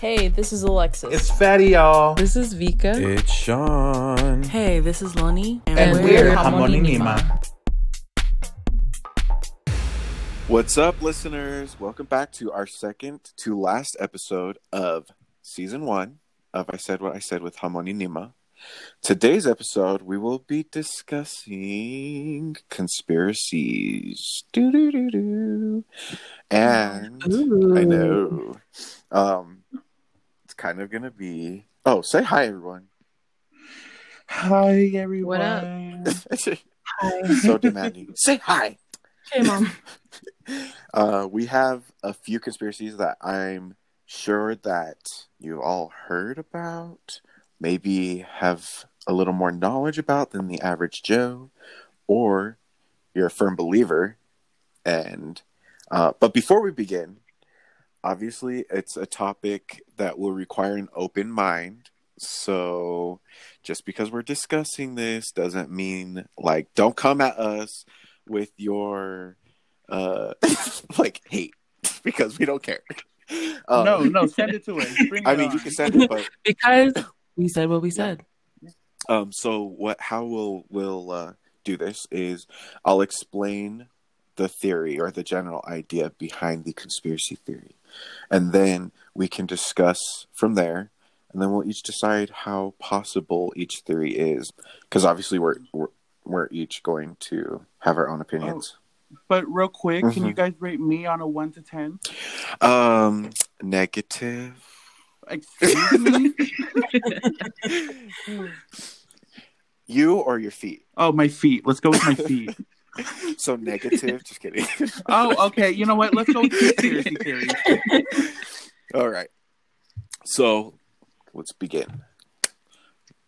Hey, this is Alexis. It's Fatty, y'all. this is Vika. It's Sean. Hey, this is Lonnie. And we're Hamoninima. What's up, listeners? Welcome back to our second to last episode of season one of I Said What I Said with Hamoninima. Today's episode, we will be discussing conspiracies. Doo-doo-doo-doo. And I know. Um, it's kind of going to be. Oh, say hi, everyone. Hi, everyone. What up? so demanding. say hi. Hey, mom. Uh, we have a few conspiracies that I'm sure that you all heard about, maybe have a little more knowledge about than the average Joe, or you're a firm believer. And uh, but before we begin, obviously it's a topic that will require an open mind. So just because we're discussing this doesn't mean like don't come at us with your uh like hate because we don't care. Um, no, no, send it to us. Bring I it mean on. you can send it, but because we said what we said. um so what how we'll we'll uh, do this is I'll explain the theory or the general idea behind the conspiracy theory, and then we can discuss from there. And then we'll each decide how possible each theory is, because obviously we're, we're we're each going to have our own opinions. But real quick, can Mhm. you guys rate me on a one to ten? Um, negative. Excuse me. You or your feet? oh, my feet. Let's go with my feet. So negative. Just kidding. Oh, okay. You know what? Let's go with conspiracy theories. All right. So let's begin.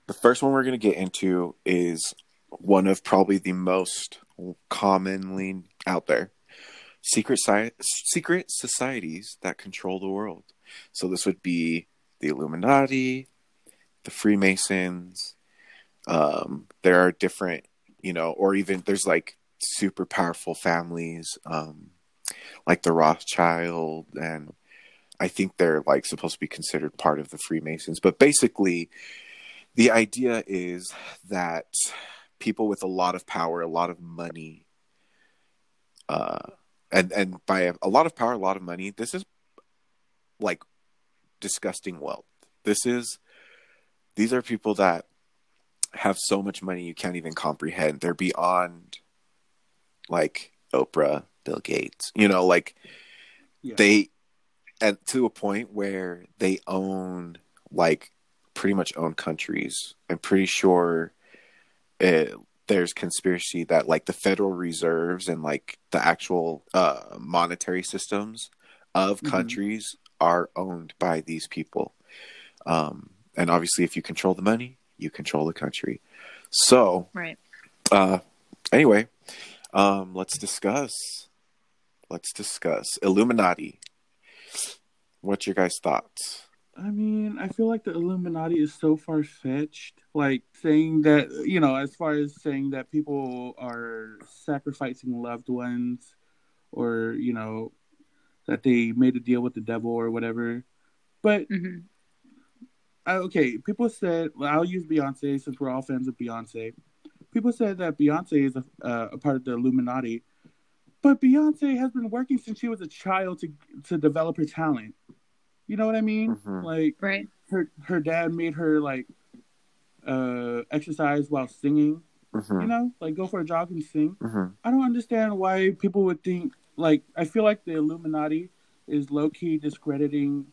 The first one we're going to get into is one of probably the most commonly out there secret sci- secret societies that control the world. So this would be the Illuminati, the Freemasons. Um, there are different, you know, or even there's like super powerful families, um, like the Rothschild, and I think they're like supposed to be considered part of the Freemasons. But basically, the idea is that people with a lot of power, a lot of money, uh, and and by a, a lot of power, a lot of money, this is like disgusting wealth. This is these are people that have so much money you can't even comprehend. They're beyond like Oprah, Bill Gates. You know, like Yeah. they and to a point where they own like pretty much own countries. I'm pretty sure it, there's conspiracy that like the Federal Reserves and like the actual uh, monetary systems of Mhm. countries are owned by these people. Um, and obviously, if you control the money, you control the country. So, Right. uh, anyway, um, let's discuss. Let's discuss Illuminati. What's your guys' thoughts? I mean, I feel like the Illuminati is so far fetched. Like saying that, you know, as far as saying that people are sacrificing loved ones or, you know, that they made a deal with the devil or whatever. But, Mm-hmm. uh, okay, people said, well, I'll use Beyonce since we're all fans of Beyonce. People said that Beyonce is a, uh, a part of the Illuminati. But Beyonce has been working since she was a child to to develop her talent. You know what I mean? Mhm. Like, Right. her her dad made her like uh exercise while singing Mm-hmm. you know like go for a jog and sing hmm i don't understand why people would think like i feel like the illuminati is low-key discrediting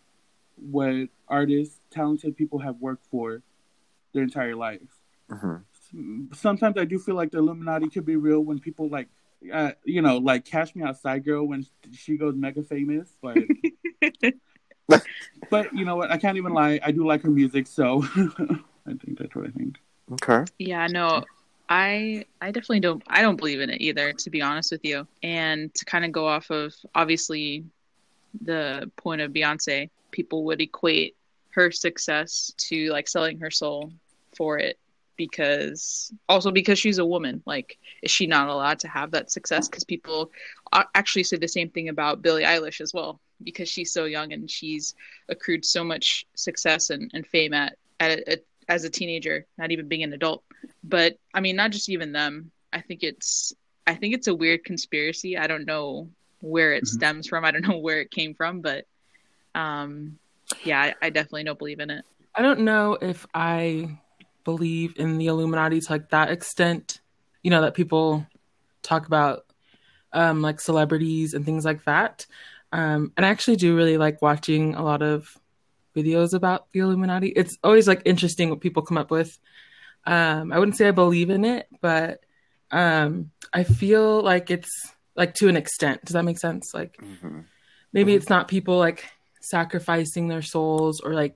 what artists talented people have worked for their entire lives hmm sometimes i do feel like the illuminati could be real when people like uh, you know like cash me outside girl when she goes mega famous but but you know what? I can't even lie. I do like her music so i think that's what i think. Okay. Yeah, no, I I definitely don't I don't believe in it either, to be honest with you. And to kind of go off of obviously the point of Beyonce, people would equate her success to like selling her soul for it because also because she's a woman. Like, is she not allowed to have that success? Because people actually say the same thing about Billie Eilish as well, because she's so young and she's accrued so much success and, and fame at, at, at as a teenager, not even being an adult. But I mean, not just even them. I think it's I think it's a weird conspiracy. I don't know where it Mhm. stems from. I don't know where it came from, but um, yeah, I, I definitely don't believe in it. I don't know if I believe in the Illuminati to like that extent. You know that people talk about um, like celebrities and things like that. Um, and I actually do really like watching a lot of videos about the Illuminati. It's always like interesting what people come up with. Um, I wouldn't say I believe in it, but um, I feel like it's like to an extent. Does that make sense? Like Mhm. maybe Mhm. it's not people like sacrificing their souls or like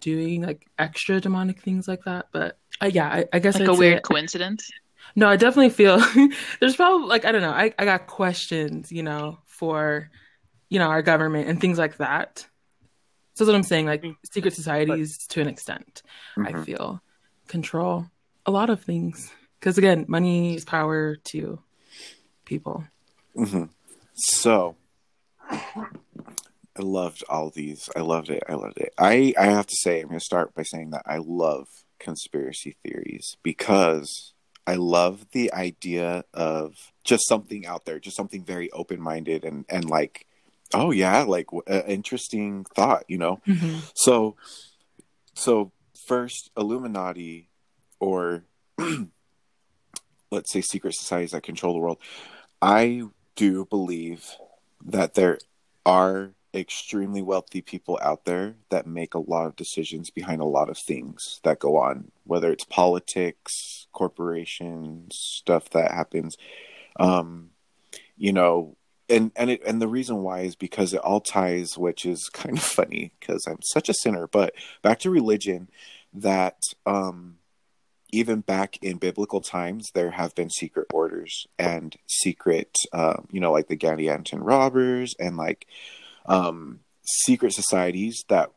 doing like extra demonic things like that. But uh, yeah, I, I guess Like I'd a say- weird coincidence. no, I definitely feel there's probably like I don't know. I, I got questions, you know, for you know our government and things like that. So that's what I'm saying. Like secret societies to an extent, I Mhm. feel control a lot of things because again, money is power to people. Mhm. So, I loved all these. I loved it. I loved it. I I have to say, I'm going to start by saying that I love conspiracy theories because I love the idea of just something out there, just something very open minded and and like, oh yeah, like w- a interesting thought, you know. So, so first, Illuminati, or let's say secret societies that control the world. I do believe that there are extremely wealthy people out there that make a lot of decisions behind a lot of things that go on, whether it's politics, corporations, stuff that happens. Um, you know, and and it and the reason why is because it all ties, which is kind of funny because I'm such a sinner. But back to religion, that um, even back in biblical times, there have been secret orders and secret, um, you know, like the Gadianton robbers and like um, secret societies that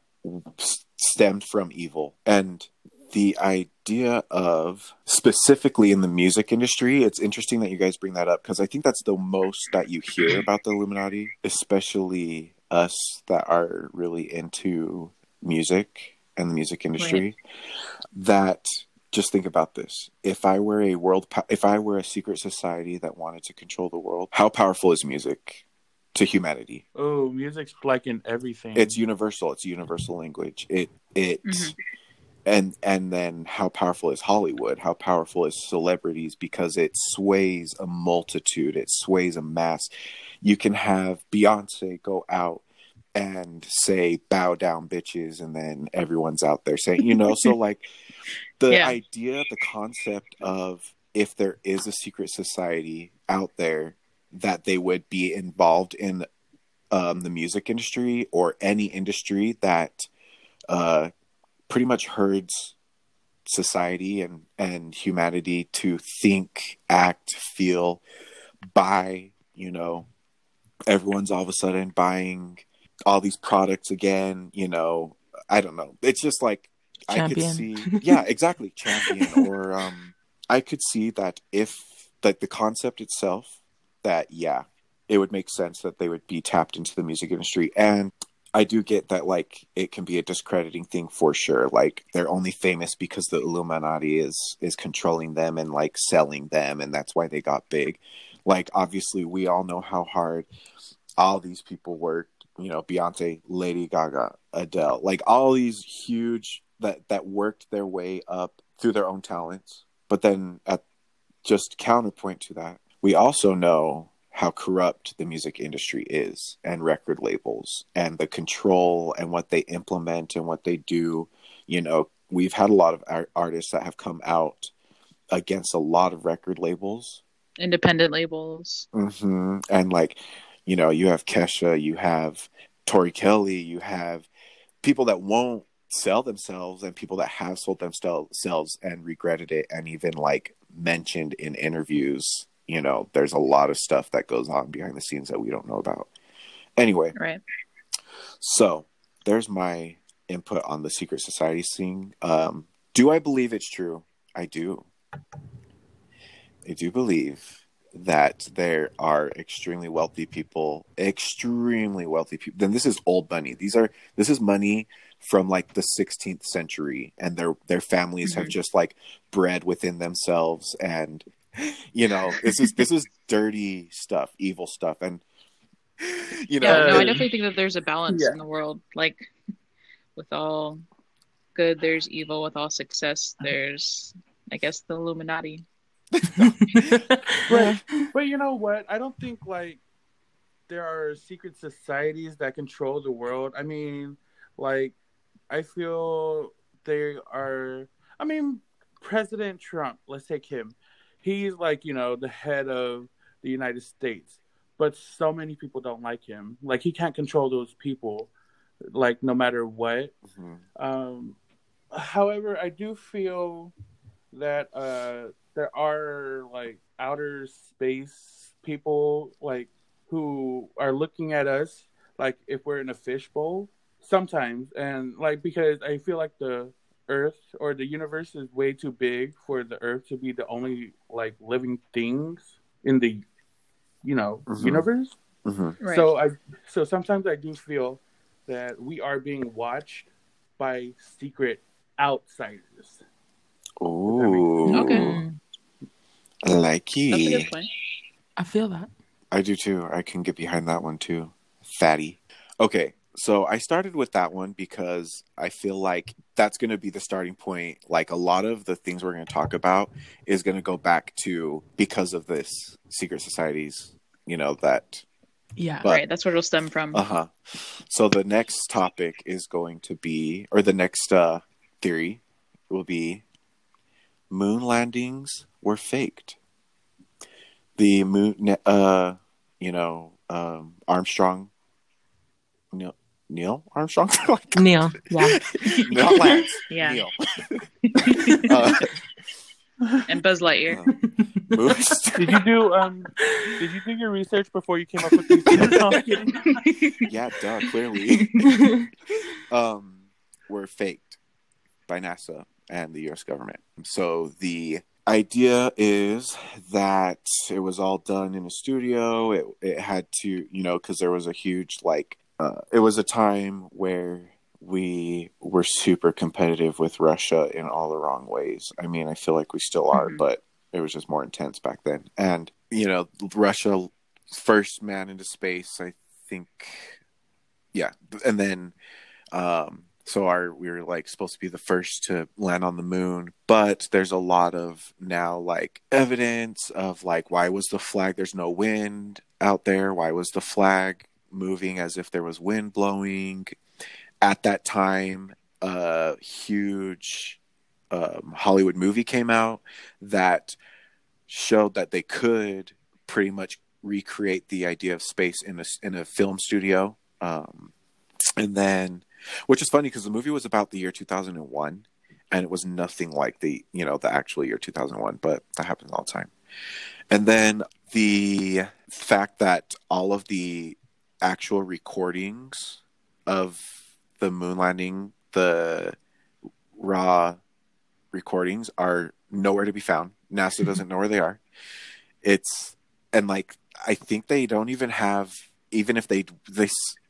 stemmed from evil. And the idea of specifically in the music industry, it's interesting that you guys bring that up because I think that's the most that you hear about the Illuminati, especially us that are really into music and the music industry. That just think about this: if I were a world, po- if I were a secret society that wanted to control the world, how powerful is music to humanity? Oh, music's like in everything. it's universal it's a universal language it it Mhm. and and then how powerful is hollywood how powerful is celebrities because it sways a multitude it sways a mass you can have beyonce go out and say bow down bitches and then everyone's out there saying you know so like the Yeah. idea the concept of if there is a secret society out there that they would be involved in um, the music industry or any industry that uh, pretty much herds society and, and humanity to think, act, feel, buy, you know, everyone's all of a sudden buying all these products again, you know, I don't know. It's just like I could see yeah, exactly, champion or um I could see that if like the concept itself that yeah, it would make sense that they would be tapped into the music industry and I do get that like it can be a discrediting thing for sure. Like they're only famous because the Illuminati is is controlling them and like selling them and that's why they got big. Like obviously we all know how hard all these people work, you know, Beyonce, Lady Gaga, Adele, like all these huge that that worked their way up through their own talents. But then at just counterpoint to that, we also know how corrupt the music industry is and record labels and the control and what they implement and what they do. You know, we've had a lot of ar- artists that have come out against a lot of record labels. Independent labels. hmm And like, you know, you have Kesha, you have Tori Kelly, you have people that won't sell themselves and people that have sold themselves and regretted it and even like mentioned in interviews you know there's a lot of stuff that goes on behind the scenes that we don't know about anyway Right. so there's my input on the secret society scene um do i believe it's true I do. I do believe that there are extremely wealthy people, extremely wealthy people. Then this is old money. These are this is money from like the 16th century, and their their families have Mhm. just like bred within themselves, and you know this is this is dirty stuff, evil stuff, and you know Yeah, no, I definitely think that there's a balance yeah. in the world. Like with all good, there's evil. With all success, there's I guess the Illuminati. Right. But you know what? I don't think like there are secret societies that control the world. I mean, like I feel they are I mean, President Trump, let's take him. He's like, you know, the head of the United States. But so many people don't like him. Like he can't control those people like no matter what. Mhm. Um, however, I do feel that uh, there are like outer space people like who are looking at us like if we're in a fishbowl sometimes, and like because I feel like the Earth or the universe is way too big for the Earth to be the only like living things in the you know Mhm. universe. Mhm. Right. So I so sometimes I do feel that we are being watched by secret outsiders. Ooh, Okay. I like That's a good point. I feel that. I do too. I can get behind that one too. Fatty. Okay, so I started with that one because I feel like that's going to be the starting point. Like a lot of the things we're going to talk about is going to go back to because of this secret societies, you know, that Yeah. But- right. That's where it'll stem from. uh huh. So the next topic is going to be, or the next uh, theory will be moon landings were faked. The moon, uh, you know, um, Armstrong, Neil, Neil Armstrong, Like, Neil. Yeah. not Lance, Yeah. Neil. uh, And Buzz Lightyear. moon, Did you do um? Did you do your research before you came up with these? No, yeah, duh, clearly, um, were faked by NASA and the U.S. government. So the idea is that it was all done in a studio. It it had to, you know, because there was a huge like, uh, it was a time where we were super competitive with Russia in all the wrong ways. I mean, I feel like we still are, Mhm. but it was just more intense back then. And you know, Russia first man into space. I think, yeah, and then um so our we were like supposed to be the first to land on the moon but there's a lot of now like evidence of like why was the flag there's no wind out there. Why was the flag moving as if there was wind blowing? At that time a huge um, hollywood movie came out that showed that they could pretty much recreate the idea of space in a in a film studio. Um, and then which is funny because the movie was about the year 2001 and it was nothing like the you know the actual year 2001 but that happens all the time. And then the fact that all of the actual recordings of the moon landing the raw recordings are nowhere to be found. Nasa doesn't know where they are. It's and like i think they don't even have even if they they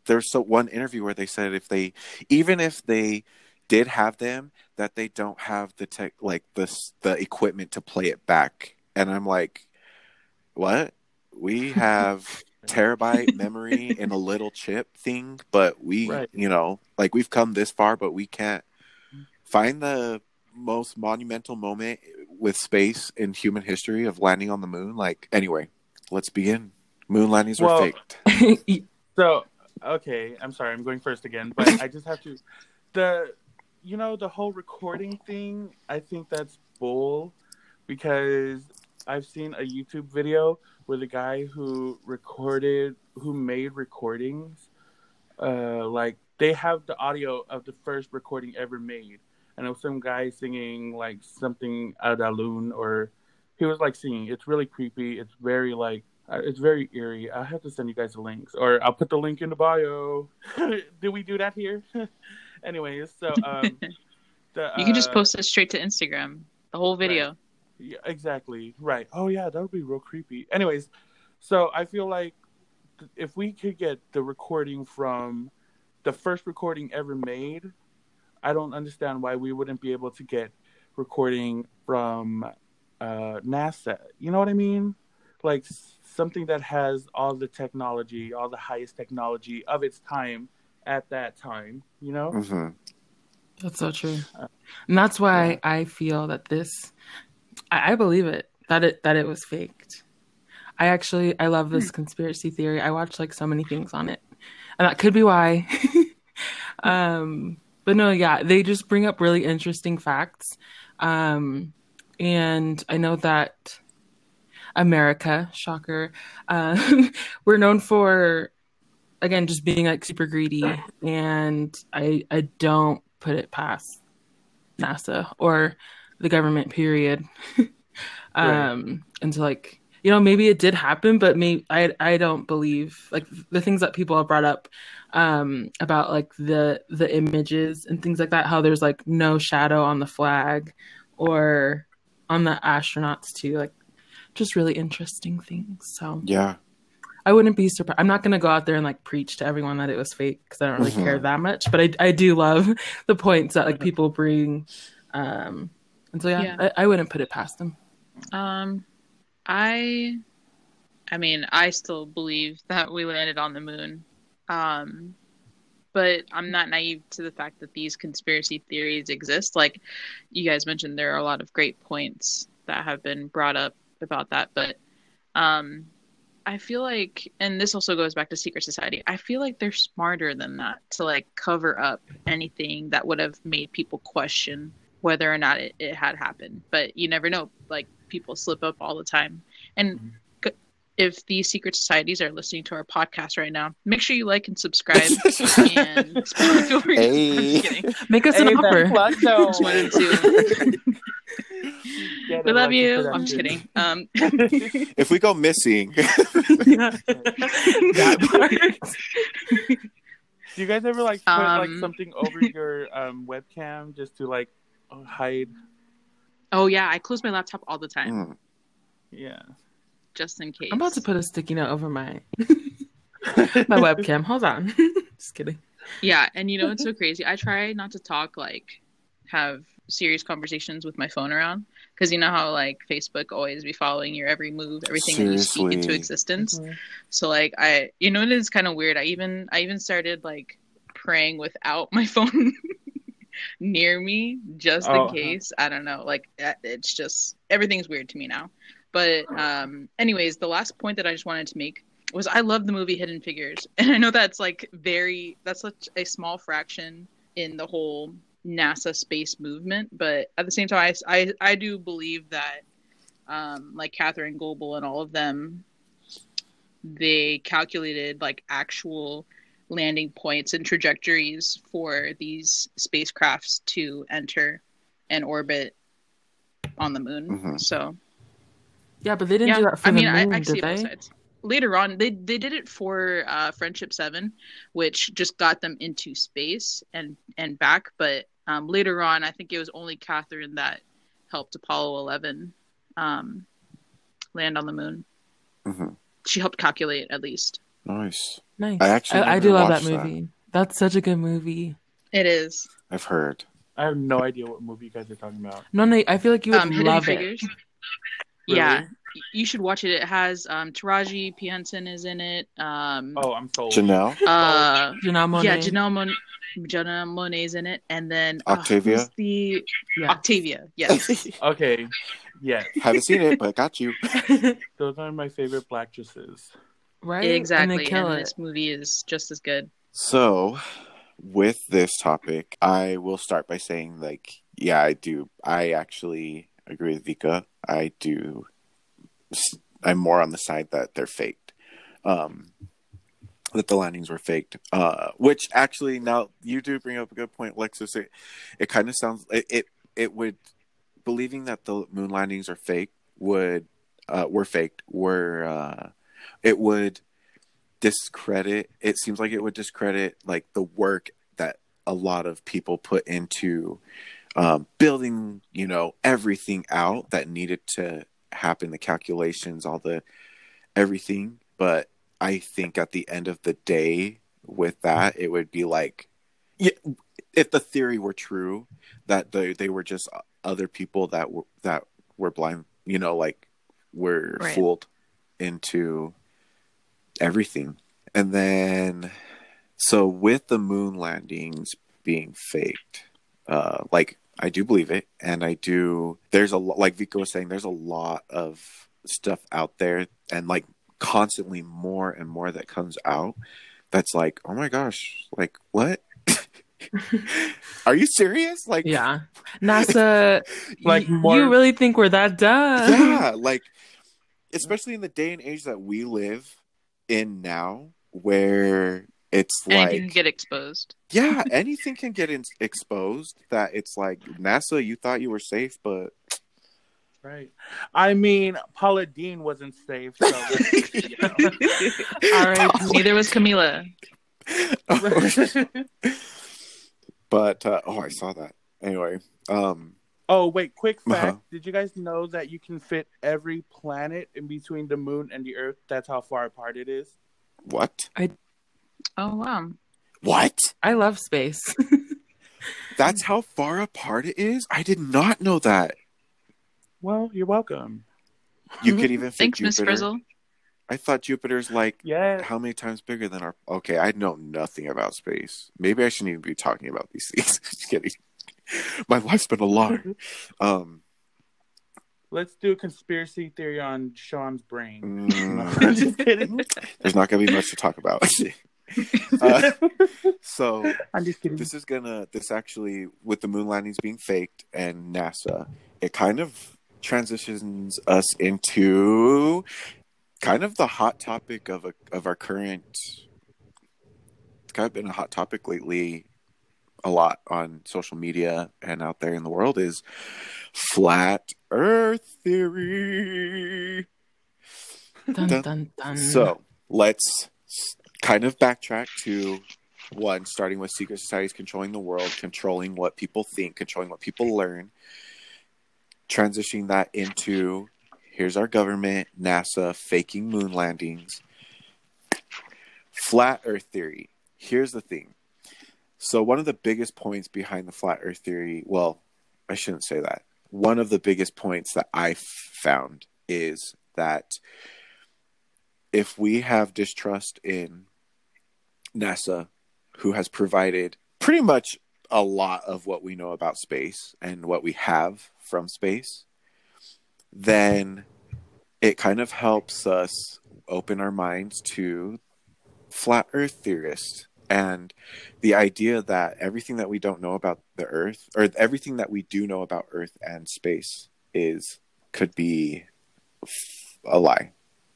there's so one interview where they said if they even if they did have them that they don't have the tech like this the equipment to play it back. And i'm like what? We have terabyte memory in a little chip thing but we Right. you know like we've come this far but we can't find the most monumental moment with space in human history of landing on the moon. Like anyway let's begin. Moon landings were faked. So okay, I'm sorry, I'm going first again, but I just have to the you know the whole recording thing. I think that's bull because I've seen a YouTube video where the guy who recorded who made recordings uh like they have the audio of the first recording ever made and it was some guy singing like something Adalun or he was like singing it's really creepy it's very like it's very eerie. I'll have to send you guys the links, or I'll put the link in the bio. do we do that here? Anyways, so um, the, You can just uh, post it straight to Instagram. the whole video. Yeah, exactly. Right. Oh yeah, that would be real creepy. Anyways, so I feel like th- if we could get the recording from the first recording ever made, I don't understand why we wouldn't be able to get recording from uh, NASA. You know what I mean? Like something that has all the technology, all the highest technology of its time at that time. You know? hmm That's so true. And that's why Yeah. I feel that this I, I believe it. That it that it was faked. I actually I love this conspiracy theory. I watched like so many things on it. And that could be why. um but no, yeah, they just bring up really interesting facts. Um and I know that America, shocker, um, we're known for again just being like super greedy and I I don't put it past NASA or the government period. um and to like you know maybe it did happen but maybe I I don't believe like the things that people have brought up um about like the the images and things like that how there's like no shadow on the flag or on the astronauts too like just really interesting things so Yeah. I wouldn't be surprised. I'm not going to go out there and like preach to everyone that it was fake because I don't really Mhm. care that much. But I, I do love the points that like people bring. Um, and so yeah, Yeah. I, I wouldn't put it past them. Um, I, I mean, I still believe that we landed on the moon. Um, but I'm not naive to the fact that these conspiracy theories exist. Like you guys mentioned, there are a lot of great points that have been brought up about that. But um, I feel like, and this also goes back to secret society. I feel like they're smarter than that to like cover up anything that would have made people question whether or not it, it had happened. But you never know. Like people slip up all the time. And c- if these secret societies are listening to our podcast right now, make sure you like and subscribe and feel I'm Hey. just. Make us Hey, an that offer. Just wanted to. Get we love you. I'm just kidding. Um, If we go missing, Yeah. that part. Do you guys ever like put like Um, something over your um, webcam just to like hide? oh yeah, I close my laptop all the time Mm. Yeah. Just in case. I'm about to put a sticky note over my my webcam. Hold on. just kidding. Yeah, and you know it's so crazy. I try not to talk like have serious conversations with my phone around because you know how like Facebook always be following your every move, everything that you speak into Seriously. existence. So like I, you know, it is kind of weird. I even I even started like praying without my phone near me just Oh, in uh-huh. case. I don't know. Like uh, it's just everything's weird to me now. But um, anyways, the last point that I just wanted to make was I love the movie Hidden Figures, and I know that's like very that's such a small fraction in the whole NASA space movement, but at the same time, I I, I do believe that um, like Katherine Goble and all of them, they calculated like actual landing points and trajectories for these spacecrafts to enter and orbit on the moon. Mhm. So Yeah, but they didn't yeah, do that for I mean, the moon, I, I did see both they? sides. Later on, they they did it for uh, Friendship Seven, which just got them into space and and back. But um, later on, I think it was only Katherine that helped Apollo Eleven um, land on the moon. Mhm. She helped calculate at least. Nice. Nice. I actually I, I do love that watched that. movie. That's such a good movie. It is. I've heard. I have no idea what movie you guys are talking about. No, no, I feel like you would Um, Hidden love Figures. It. Yeah, you should watch it. It has um, Taraji P Henson is in it. Um, Oh, I'm told. Janelle? uh, Janelle Monáe. yeah, Janelle Mon- Janelle Monae's in it, and then uh, Octavia? who's the Yeah. Octavia. Yes. Okay. Yes. Haven't seen it, but I got you. Those are my favorite black dresses. right? Exactly. they kill and it. this movie is just as good. So, with this topic, I will start by saying, like, yeah, I do. I actually agree with Vika. I do. I'm more on the side that they're faked. Um, that the landings were faked. Uh, which actually, now you do bring up a good point, Lexus. It, it kind of sounds it, it. It would believing that the moon landings are fake would uh, were faked. Were uh, it would discredit it seems like it would discredit like the work that a lot of people put into um, building, you know, everything out that needed to happen, the calculations, all the everything. But I think at the end of the day, with that, it would be like, yeah, if the theory were true that they they were just other people that were that were blind, you know, like were Right. fooled into everything, and then so with the moon landings being faked, uh, like I do believe it, and I do. There's a like Vika was saying, there's a lot of stuff out there, and like constantly more and more that comes out. That's like, oh my gosh, like what? Are you serious? Like, Yeah. NASA, Like y- more- you really think we're that dumb? yeah, like especially in the day and age that we live in now, where it's Anything can like get exposed. yeah, anything can get in- exposed. That it's like NASA, you thought you were safe, but Right. I mean, Paula Deen wasn't safe. So, you know. All right. Neither was Camila. but uh, oh, I saw that. Anyway, um, oh, wait, quick fact. Uh-huh. Did you guys know that you can fit every planet in between the moon and the earth? That's how far apart it is. what? Oh wow. What? I love space. That's how far apart it is. I did not know that. Well, you're welcome. You could even fit Thanks, Miss Jupiter. Frizzle. I thought Jupiter's like Yeah. how many times bigger than our okay i know nothing about space maybe i shouldn't even be talking about these things just kidding my life's been a lot um Let's do a conspiracy theory on Sean's brain. mm, just kidding. there's not gonna be much to talk about Uh, so I'm just kidding. this is gonna this actually with the moon landings being faked and nasa it kind of transitions us into kind of the hot topic of a, of our current it's kind of been a hot topic lately a lot on social media and out there in the world is flat earth theory dun, Dun. dun, dun. so let's s- kind of backtrack to one, starting with secret societies controlling the world, controlling what people think, controlling what people learn, transitioning that into here's our government, NASA, faking moon landings, flat Earth theory. Here's the thing. So, one of the biggest points behind the flat Earth theory, well, I shouldn't say that. One of the biggest points that I found is that if we have distrust in NASA, who has provided pretty much a lot of what we know about space and what we have from space, then it kind of helps us open our minds to flat earth theorists and the idea that everything that we don't know about the earth or everything that we do know about earth and space is could be a lie.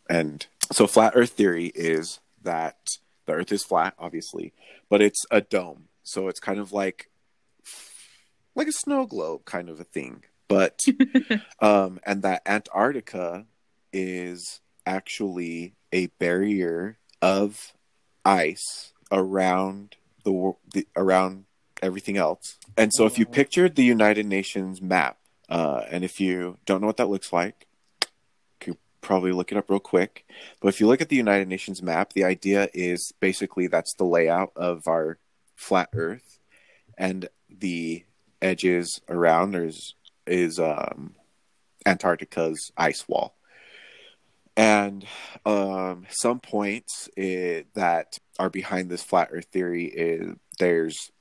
And so flat earth theory is that the earth is flat obviously but it's a dome. So it's kind of like like a snow globe kind of a thing. But um and that antarctica is actually a barrier of ice around the, the around everything else. And so if you pictured the united nations map uh and if you don't know what that looks like probably look it up real quick but if you look at the United Nations map, the idea is basically that's the layout of our flat Earth, and the edges around is is um, Antarctica's ice wall. And um, some points it, that are behind this flat Earth theory is there's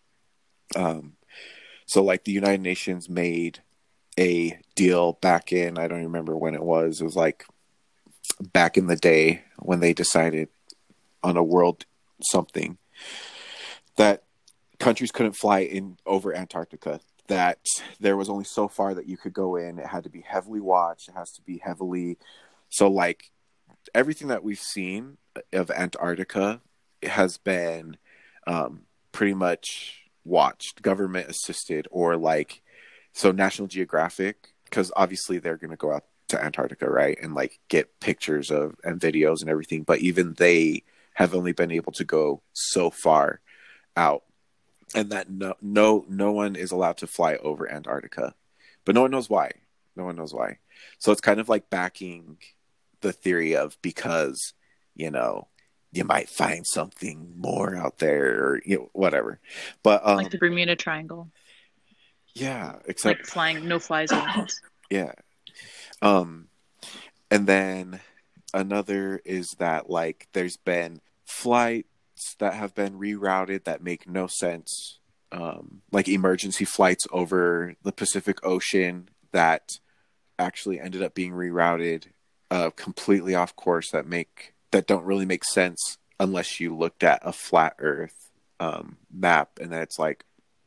um, so like the United Nations made a deal back in I don't remember when it was. It was like back in the day when they decided on a world something that countries couldn't fly in over Antarctica that there was only so far that you could go in. It had to be heavily watched. It has to be heavily so like everything that we've seen of Antarctica has been um, pretty much watched government assisted or like so National Geographic because obviously they're going to go out to Antarctica, right? And like get pictures of and videos and everything. But even they have only been able to go so far out. and that no no no one is allowed to fly over Antarctica, but no one knows why. No one knows why. So it's kind of like backing the theory of because you know you might find something more out there or you know, whatever. But um, like the Bermuda Triangle, yeah, except like flying no fly zones. yeah. Um, and then another is that like there's been flights that have been rerouted that make no sense. Um, like emergency flights over the Pacific Ocean that actually ended up being rerouted uh, completely off course that make that don't really make sense unless you looked at a flat Earth um, map and then it's like,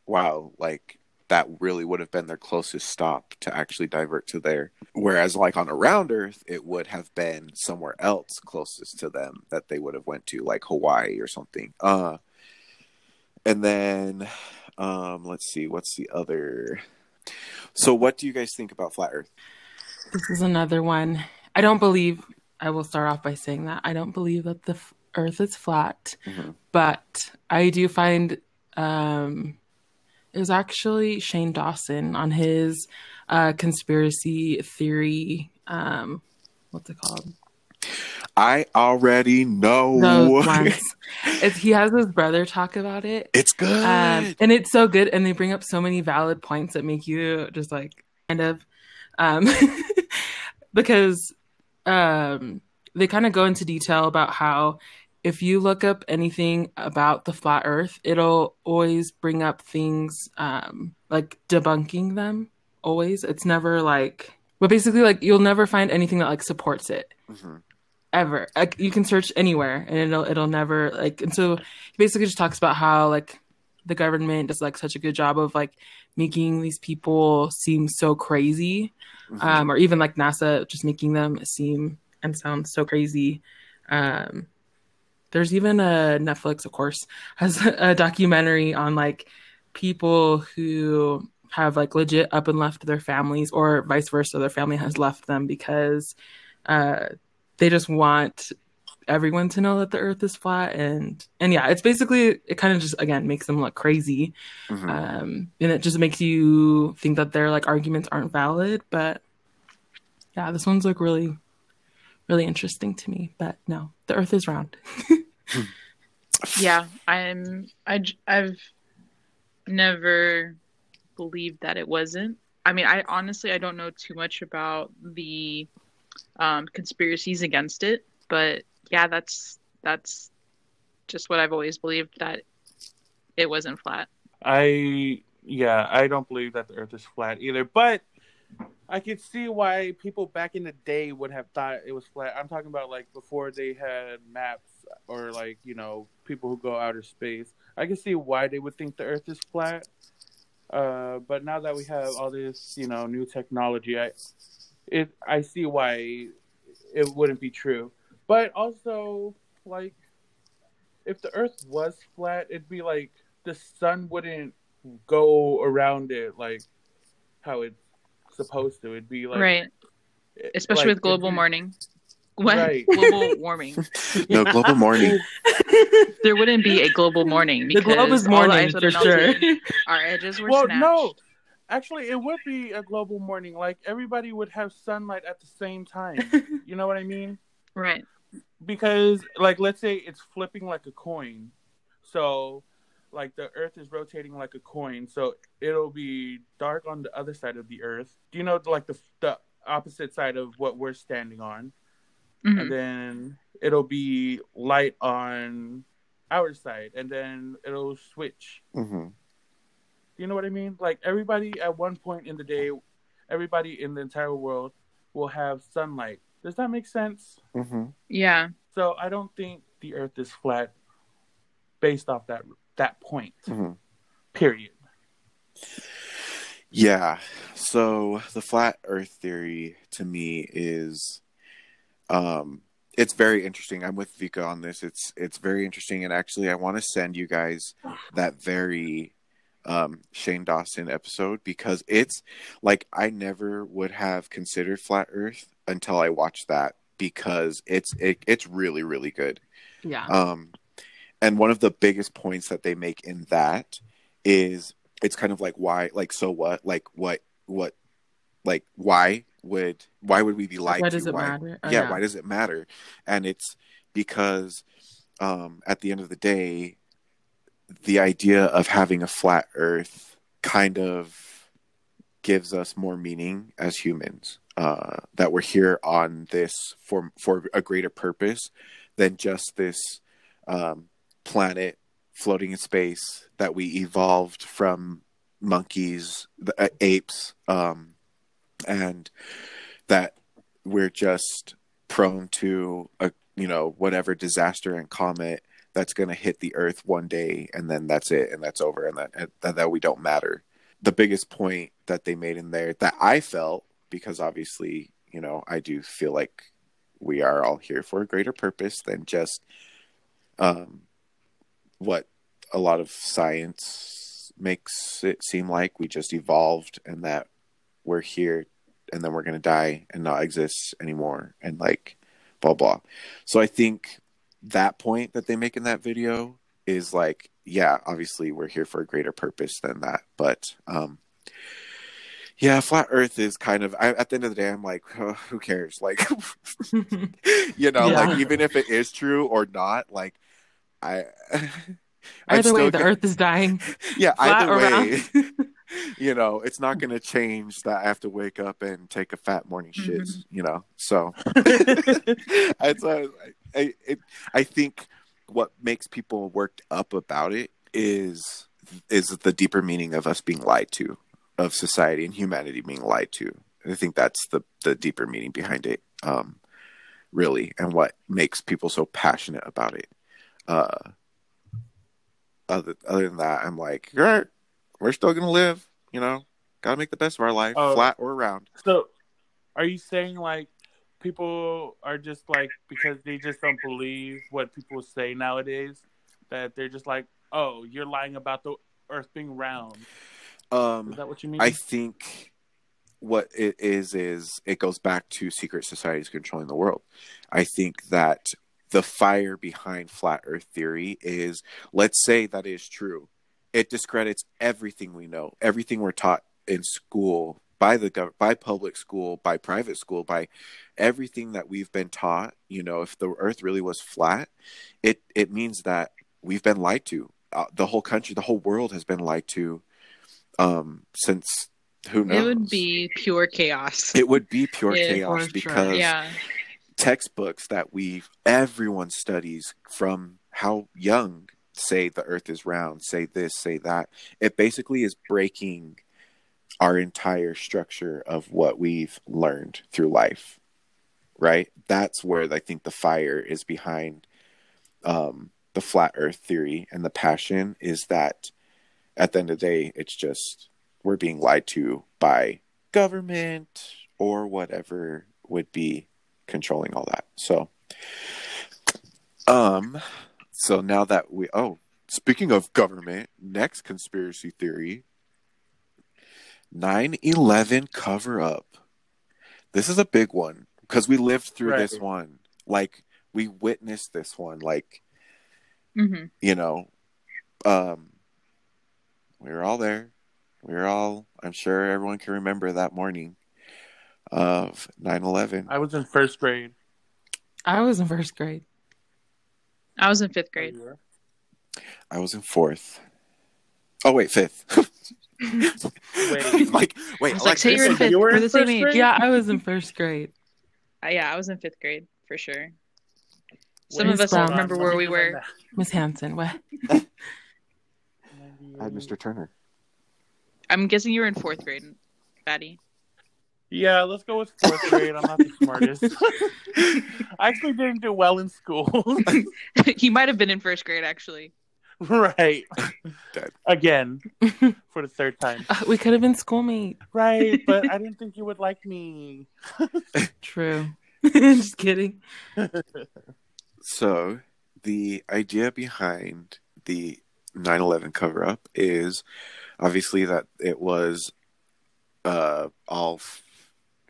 wow, like that really would have been their closest stop to actually divert to there. Whereas like on a round Earth, it would have been somewhere else closest to them that they would have went to, like Hawaii or something. Uh, and then um, let's see, what's the other? So, what do you guys think about flat Earth? This is another one. I don't believe. I will start off by saying that I don't believe that the f- Earth is flat, Mhm. but I do find um, it was actually Shane Dawson on his uh, conspiracy theory. Um, what's it called? I already know. It's, he has his brother talk about it. it's good. um, and it's so good and they bring up so many valid points that make you just like kind of um because um they kind of go into detail about how if you look up anything about the flat earth it'll always bring up things um like debunking them always it's never like but basically like you'll never find anything that like supports it Mhm. ever. Like you can search anywhere and it'll it'll never like and so he basically just talks about how like the government does like such a good job of like making these people seem so crazy. Mhm. Um or even like NASA just making them seem and sound so crazy. Um there's even a Netflix of course has a documentary on like people who have like legit up and left their families or vice versa their family has left them because uh they just want everyone to know that the earth is flat and and yeah it's basically it kind of just again makes them look crazy Mhm. um and it just makes you think that their like arguments aren't valid but yeah this one's like really really interesting to me but no the earth is round Yeah, I'm. I I've never believed that it wasn't. I mean, I honestly I don't know too much about the um, conspiracies against it, but yeah, that's that's just what I've always believed that it wasn't flat. I yeah, I don't believe that the Earth is flat either. But I could see why people back in the day would have thought it was flat. I'm talking about like before they had maps or like you know people who go outer space. I can see why they would think the Earth is flat. Uh, but now that we have all this you know new technology, I it I see why it wouldn't be true. But also like if the Earth was flat, it'd be like the sun wouldn't go around it like how it's supposed to. It'd be like right, eh, especially like, with global it'd warming. What? Right. Global warming. no global morning. There wouldn't be a global morning the globe is all the morning for sure Our edges were Well, snatched. no, actually, it would be a global morning. Like everybody would have sunlight at the same time. you know what I mean? Right. Because, like, let's say it's flipping like a coin. So, like, the Earth is rotating like a coin. So it'll be dark on the other side of the Earth. Do you know, like, the the opposite side of what we're standing on? Mhm. and then it'll be light on our side, and then it'll switch. hmm Do you know what I mean? Like everybody at one point in the day, everybody in the entire world will have sunlight. Does that make sense? hmm Yeah. So I don't think the Earth is flat based off that that point. hmm Period. Yeah. So the flat Earth theory to me is, um, it's very interesting. I'm with Vika on this. It's it's very interesting, and actually, I want to send you guys that very um, Shane Dawson episode because it's like I never would have considered flat Earth until I watched that because it's it, it's really really good. yeah Um, and one of the biggest points that they make in that is it's kind of like why like so what like what what like why would why would we be lied Why does it why, matter? Oh, yeah, why does it matter? And it's because um at the end of the day the idea of having a flat earth kind of gives us more meaning as humans uh that we're here on this for for a greater purpose than just this um planet floating in space that we evolved from monkeys the, uh, apes um and that we're just prone to a you know whatever disaster and comet that's going to hit the earth one day and then that's it and that's over and that, that that we don't matter. The biggest point that they made in there that i felt because obviously you know i do feel like we are all here for a greater purpose than just um what a lot of science makes it seem like. We just evolved and that we're here and then we're going to die and not exist anymore and like blah blah. So i think that point that they make in that video is like yeah obviously we're here for a greater purpose than that but um yeah flat earth is kind of I, at the end of the day i'm like oh, who cares? Like you know Yeah. like even if it is true or not like i Either way, the gonna- Earth is dying. yeah either way you know it's not going to change that i have to wake up and take a fat morning shit Mhm. you know so I, it, I think what makes people worked up about it is is the deeper meaning of us being lied to of society and humanity being lied to i think that's the the deeper meaning behind it um really and what makes people so passionate about it uh other, other than that i'm like all right we're still gonna live you know gotta make the best of our life Oh. flat or round So, are you saying like people are just like because they just don't believe what people say nowadays that they're just like, oh, you're lying about the Earth being round? um Is that what you mean? I think what it is is it goes back to secret societies controlling the world. I think that the fire behind flat earth theory is let's say that is true. It discredits everything we know, everything we're taught in school by the gov- by public school, by private school, by everything that we've been taught, you know, if the earth really was flat, it it means that we've been lied to. Uh, the whole country, the whole world has been lied to um since who knows It would be pure chaos. it would be pure Yeah, chaos for sure. because yeah. Textbooks that we everyone studies from how young say the earth is round say this say that it basically is breaking our entire structure of what we've learned through life right? That's where i think the fire is behind um, the flat earth theory and the passion is that at the end of the day it's just we're being lied to by government or whatever would be controlling all that. So um so now that we oh speaking of government next conspiracy theory 9-11 cover up. This is a big one because we lived through this one. Like we witnessed this one like mm-hmm. you know um we were all there. We were all i'm sure everyone can remember that morning of 9-11 I was in first grade. I was in first grade. I was in fifth grade. i was in fourth oh wait fifth Wait. like wait I was like, say Alexis, you're in fifth. You were We're in the same first age. grade? Yeah, I was in first grade. Uh, yeah, I was in fifth grade for sure. Some Wait, of us Brown. don't remember where we were. Miss Hanson, what? I had mr turner I'm guessing you were in fourth grade, Fatty. Yeah, let's go with fourth grade. I'm not the smartest. I actually didn't do well in school. he might have been in first grade actually. right. Dead. Again, for the third time. Uh, we could have been schoolmates. Right, but I didn't think you would like me. True. Just kidding. So, the idea behind the 9 11 cover up is obviously that it was uh, all f-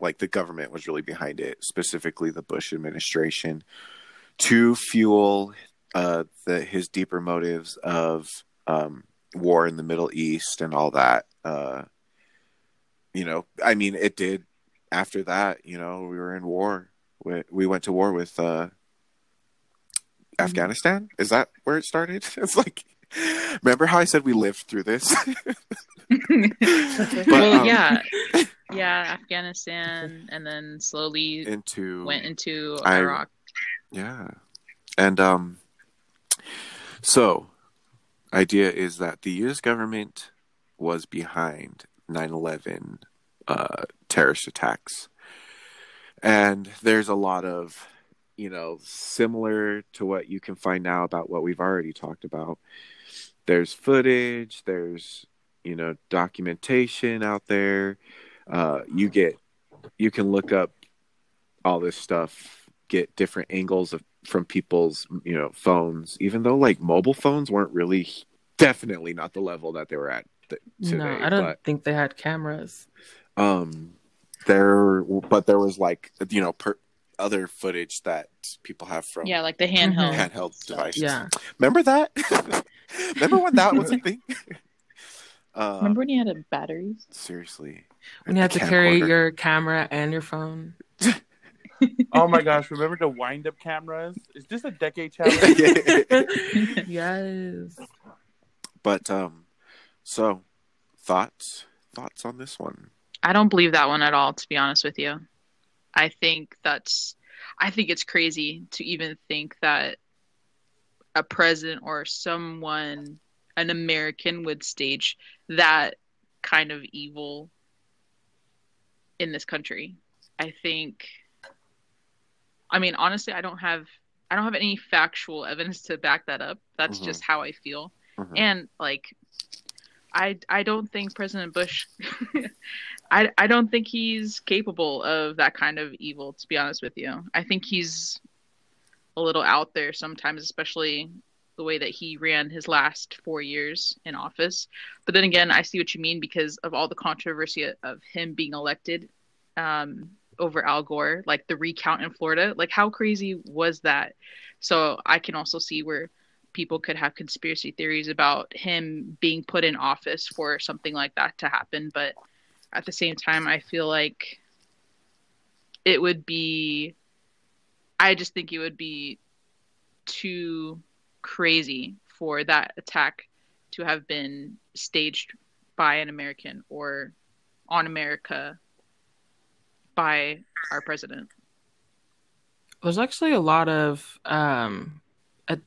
like the government was really behind it, specifically the Bush administration, to fuel uh, the, his deeper motives of um, war in the Middle East and all that. Uh, you know, I mean, it did. After that, you know, we were in war. We, we went to war with uh, Afghanistan. Is that where it started? It's like, remember how I said we lived through this? But, well, um, yeah, yeah, Afghanistan, and then slowly into went into I- Iraq. Yeah. And um so idea is that the US government was behind 9/11 uh terrorist attacks. And there's a lot of you know similar to what you can find now about what we've already talked about. There's footage, there's you know documentation out there. Uh you get you can look up all this stuff get different angles of from people's you know phones even though like mobile phones weren't really definitely not the level that they were at th- today no, I don't but think they had cameras. um there but there was like you know per, other footage that people have from Yeah, like the handheld. Mhm. handheld stuff. devices Yeah. remember that remember when that was a thing uh Remember when you had a batteries? seriously When you had to Camcorder. carry your camera and your phone. Oh my gosh! Remember the wind-up cameras? Is this a decade challenge? yes. but um so thoughts thoughts on this one I don't believe that one at all, to be honest with you. I think that's, I think it's crazy to even think that a president or someone, an American, would stage that kind of evil in this country. I think, I mean, honestly, I don't have, I don't have any factual evidence to back that up. That's Mhm. just how I feel. Mhm. And like, I I don't think President Bush I I don't think he's capable of that kind of evil to be honest with you. I think he's a little out there sometimes especially the way that he ran his last 4 years in office. But then again, I see what you mean because of all the controversy of him being elected um over Al Gore, like the recount in Florida. Like how crazy was that? So I can also see where people could have conspiracy theories about him being put in office for something like that to happen. But at the same time, I feel like it would be, I just think it would be too crazy for that attack to have been staged by an American or on America by our president. There's actually a lot of um,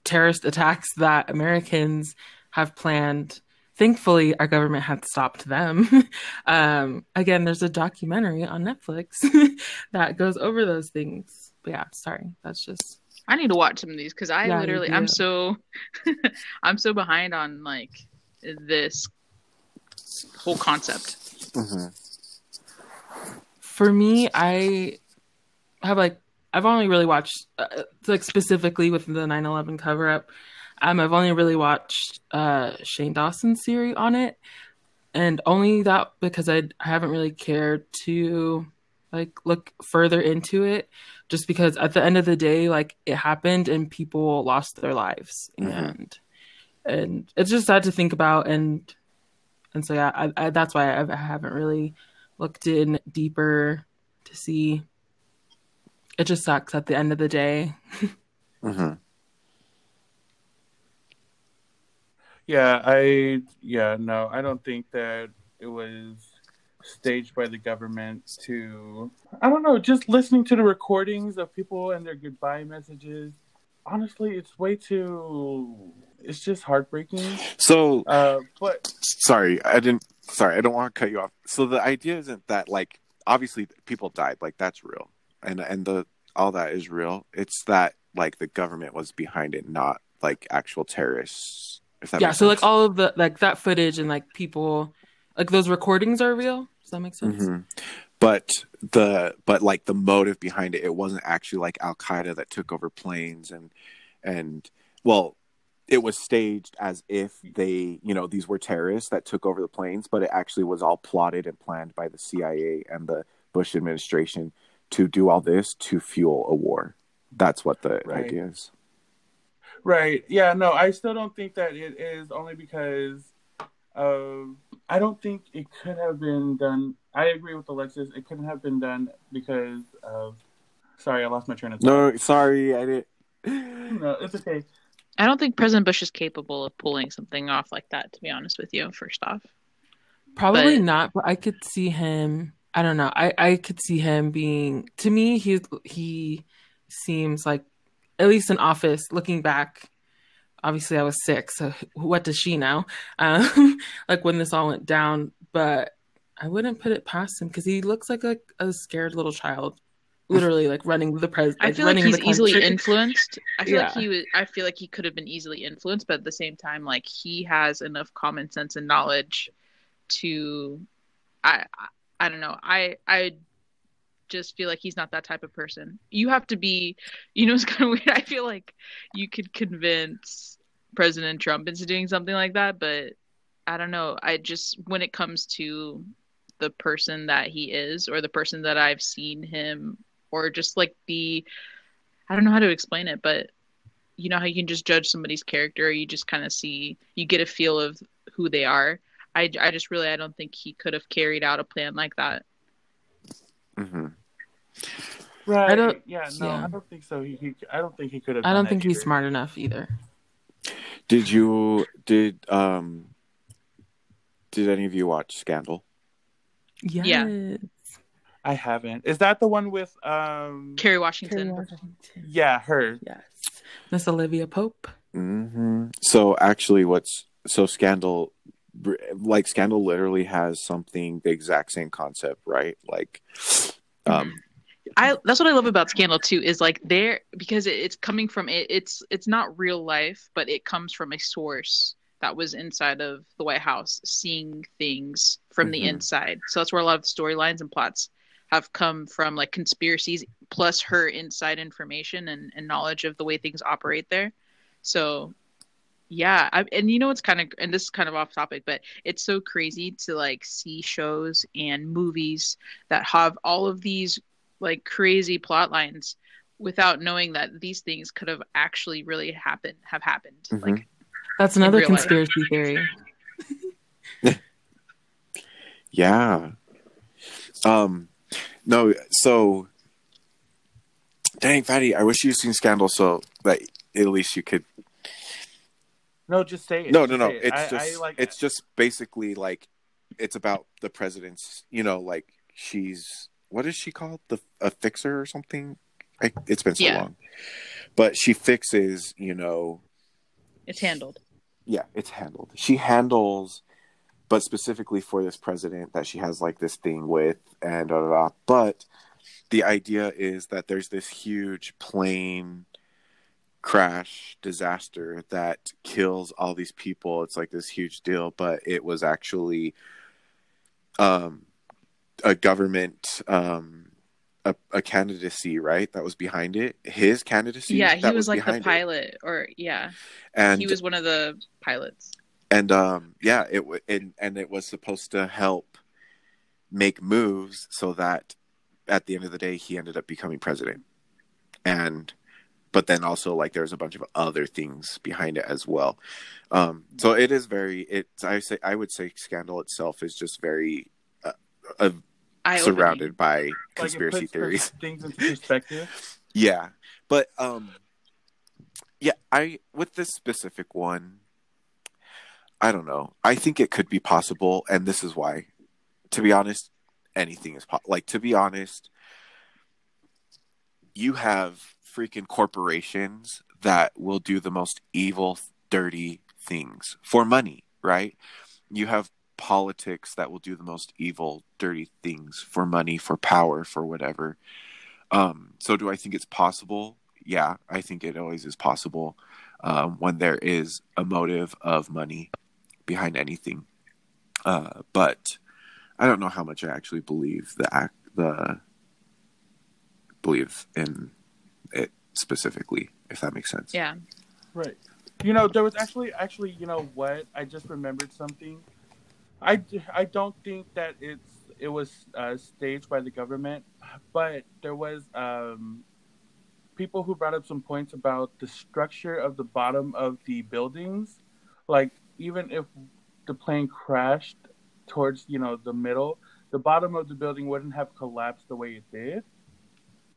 terrorist attacks that Americans have planned. Thankfully, our government had stopped them. um, again, there's a documentary on Netflix that goes over those things. But yeah, sorry, that's just I need to watch some of these because I Yeah, literally I'm so I'm so behind on like this whole concept. Mhm. for me. I have like I've only really watched uh, like specifically with the 9/11 cover up. Um, I've only really watched uh, Shane Dawson's series on it, and only that because I, I haven't really cared to like look further into it, just because at the end of the day, like it happened and people lost their lives, Mhm. and and it's just sad to think about, and and so yeah, I, I, that's why I, I haven't really looked in deeper to see. It just sucks at the end of the day. Mhm. Yeah, I yeah, no, I don't think that it was staged by the government to I don't know, just listening to the recordings of people and their goodbye messages. Honestly, it's way too it's just heartbreaking. so Uh but sorry i didn't sorry i don't want to cut you off so the idea isn't that like obviously people died like that's real and and the all that is real it's that like the government was behind it not like actual terrorists if that yeah, makes so like all of the like that footage and like people like those recordings are real. Does that make sense? Mhm. but the but like the motive behind it it wasn't actually like al qaeda that took over planes and and well it was staged as if they you know these were terrorists that took over the planes but it actually was all plotted and planned by the cia and the bush administration to do all this to fuel a war that's what the Right. idea is Right. Yeah, no, I still don't think that it is only because Uh, I don't think it could have been done. I agree with Alexis. It couldn't have been done because of. Sorry, I lost my train of thought. No, sorry, I didn't. no, it's okay. I don't think President Bush is capable of pulling something off like that. To be honest with you, first off, Probably But- not, but I could see him. I don't know. I I could see him being. To me, he he seems like, at least in office. Looking back, obviously I was sick, so what does she know? Um, like when this all went down, but I wouldn't put it past him because he looks like a, a scared little child, literally like running the pres. I like, feel like he's easily influenced. I feel like he was. I feel like he could have been easily influenced, but at the same time, like he has enough common sense and knowledge to. I I, I don't know. I I just feel like he's not that type of person. You have to be. You know, it's kind of weird. I feel like you could convince President Trump into doing something like that, but I don't know. I just when it comes to the person that he is or the person that I've seen him or just like the I don't know how to explain it, but you know how you can just judge somebody's character, you just kind of see you get a feel of who they are. I, I just really I don't think he could have carried out a plan like that. hmm Right. I don't- yeah. No, yeah. I don't think so. He, he. I don't think he could have. I don't that think he's either. smart enough either. Did you did um did any of you watch Scandal? Yes. Yeah. I haven't. Is that the one with um? Carrie Kerry Washington. Washington. Yeah, her. Yes. Miss Olivia Pope. Mm-hmm. So actually, what's so Scandal, like Scandal, literally has something the exact same concept, right? Like, um, I that's what I love about Scandal too is like there because it, it's coming from it, it's it's not real life, but it comes from a source that was inside of the White House, seeing things from the Mhm. inside. So that's where a lot of storylines and plots have come from, like conspiracies plus her inside information and, and knowledge of the way things operate there. So yeah, I, and you know it's kind of and this is kind of off topic, but it's so crazy to like see shows and movies that have all of these like crazy plot lines without knowing that these things could have actually really happened have happened Mhm. like That's another real life. conspiracy theory. yeah. Um, no, so dang, Fatty, I wish you'd seen Scandal so that at least you could No, just say it. no Just no no it. it's I- just I like it's just basically like it's about the president's you know like she's what is she called? The a fixer or something? I, it's been so Yeah. long. But she fixes you know. It's handled. Yeah it's handled. She handles but specifically for this president that she has like this thing with and da, da, da. but the idea is that there's this huge plane crash disaster that kills all these people. It's like this huge deal but it was actually um a government um a, a candidacy right? That was behind it. His candidacy yeah he that was, like the behind it. pilot or yeah. And he was one of the pilots. And um yeah it and and it was supposed to help make moves so that at the end of the day he ended up becoming president. And but then also like there's a bunch of other things behind it as well. Um so it is very it's i say i would say scandal itself is just very uh, I surrounded by conspiracy theories. things into perspective. yeah but um yeah i with this specific one i don't know. I think it could be possible and this is why. To be honest anything is po- like to be honest you have freaking corporations that will do the most evil dirty things for money right? You have politics that will do the most evil dirty things for money for power for whatever um, so do I think it's possible? Yeah, I think it always is possible um, when there is a motive of money behind anything. Uh, but I don't know how much I actually believe the act, the believe in it specifically, if that makes sense. yeah Right. You know, there was actually, actually, you know what? I just remembered something. I, I don't think that it's it was uh, staged by the government, but there was um, people who brought up some points about the structure of the bottom of the buildings. Like even if the plane crashed towards you know the middle, the bottom of the building wouldn't have collapsed the way it did.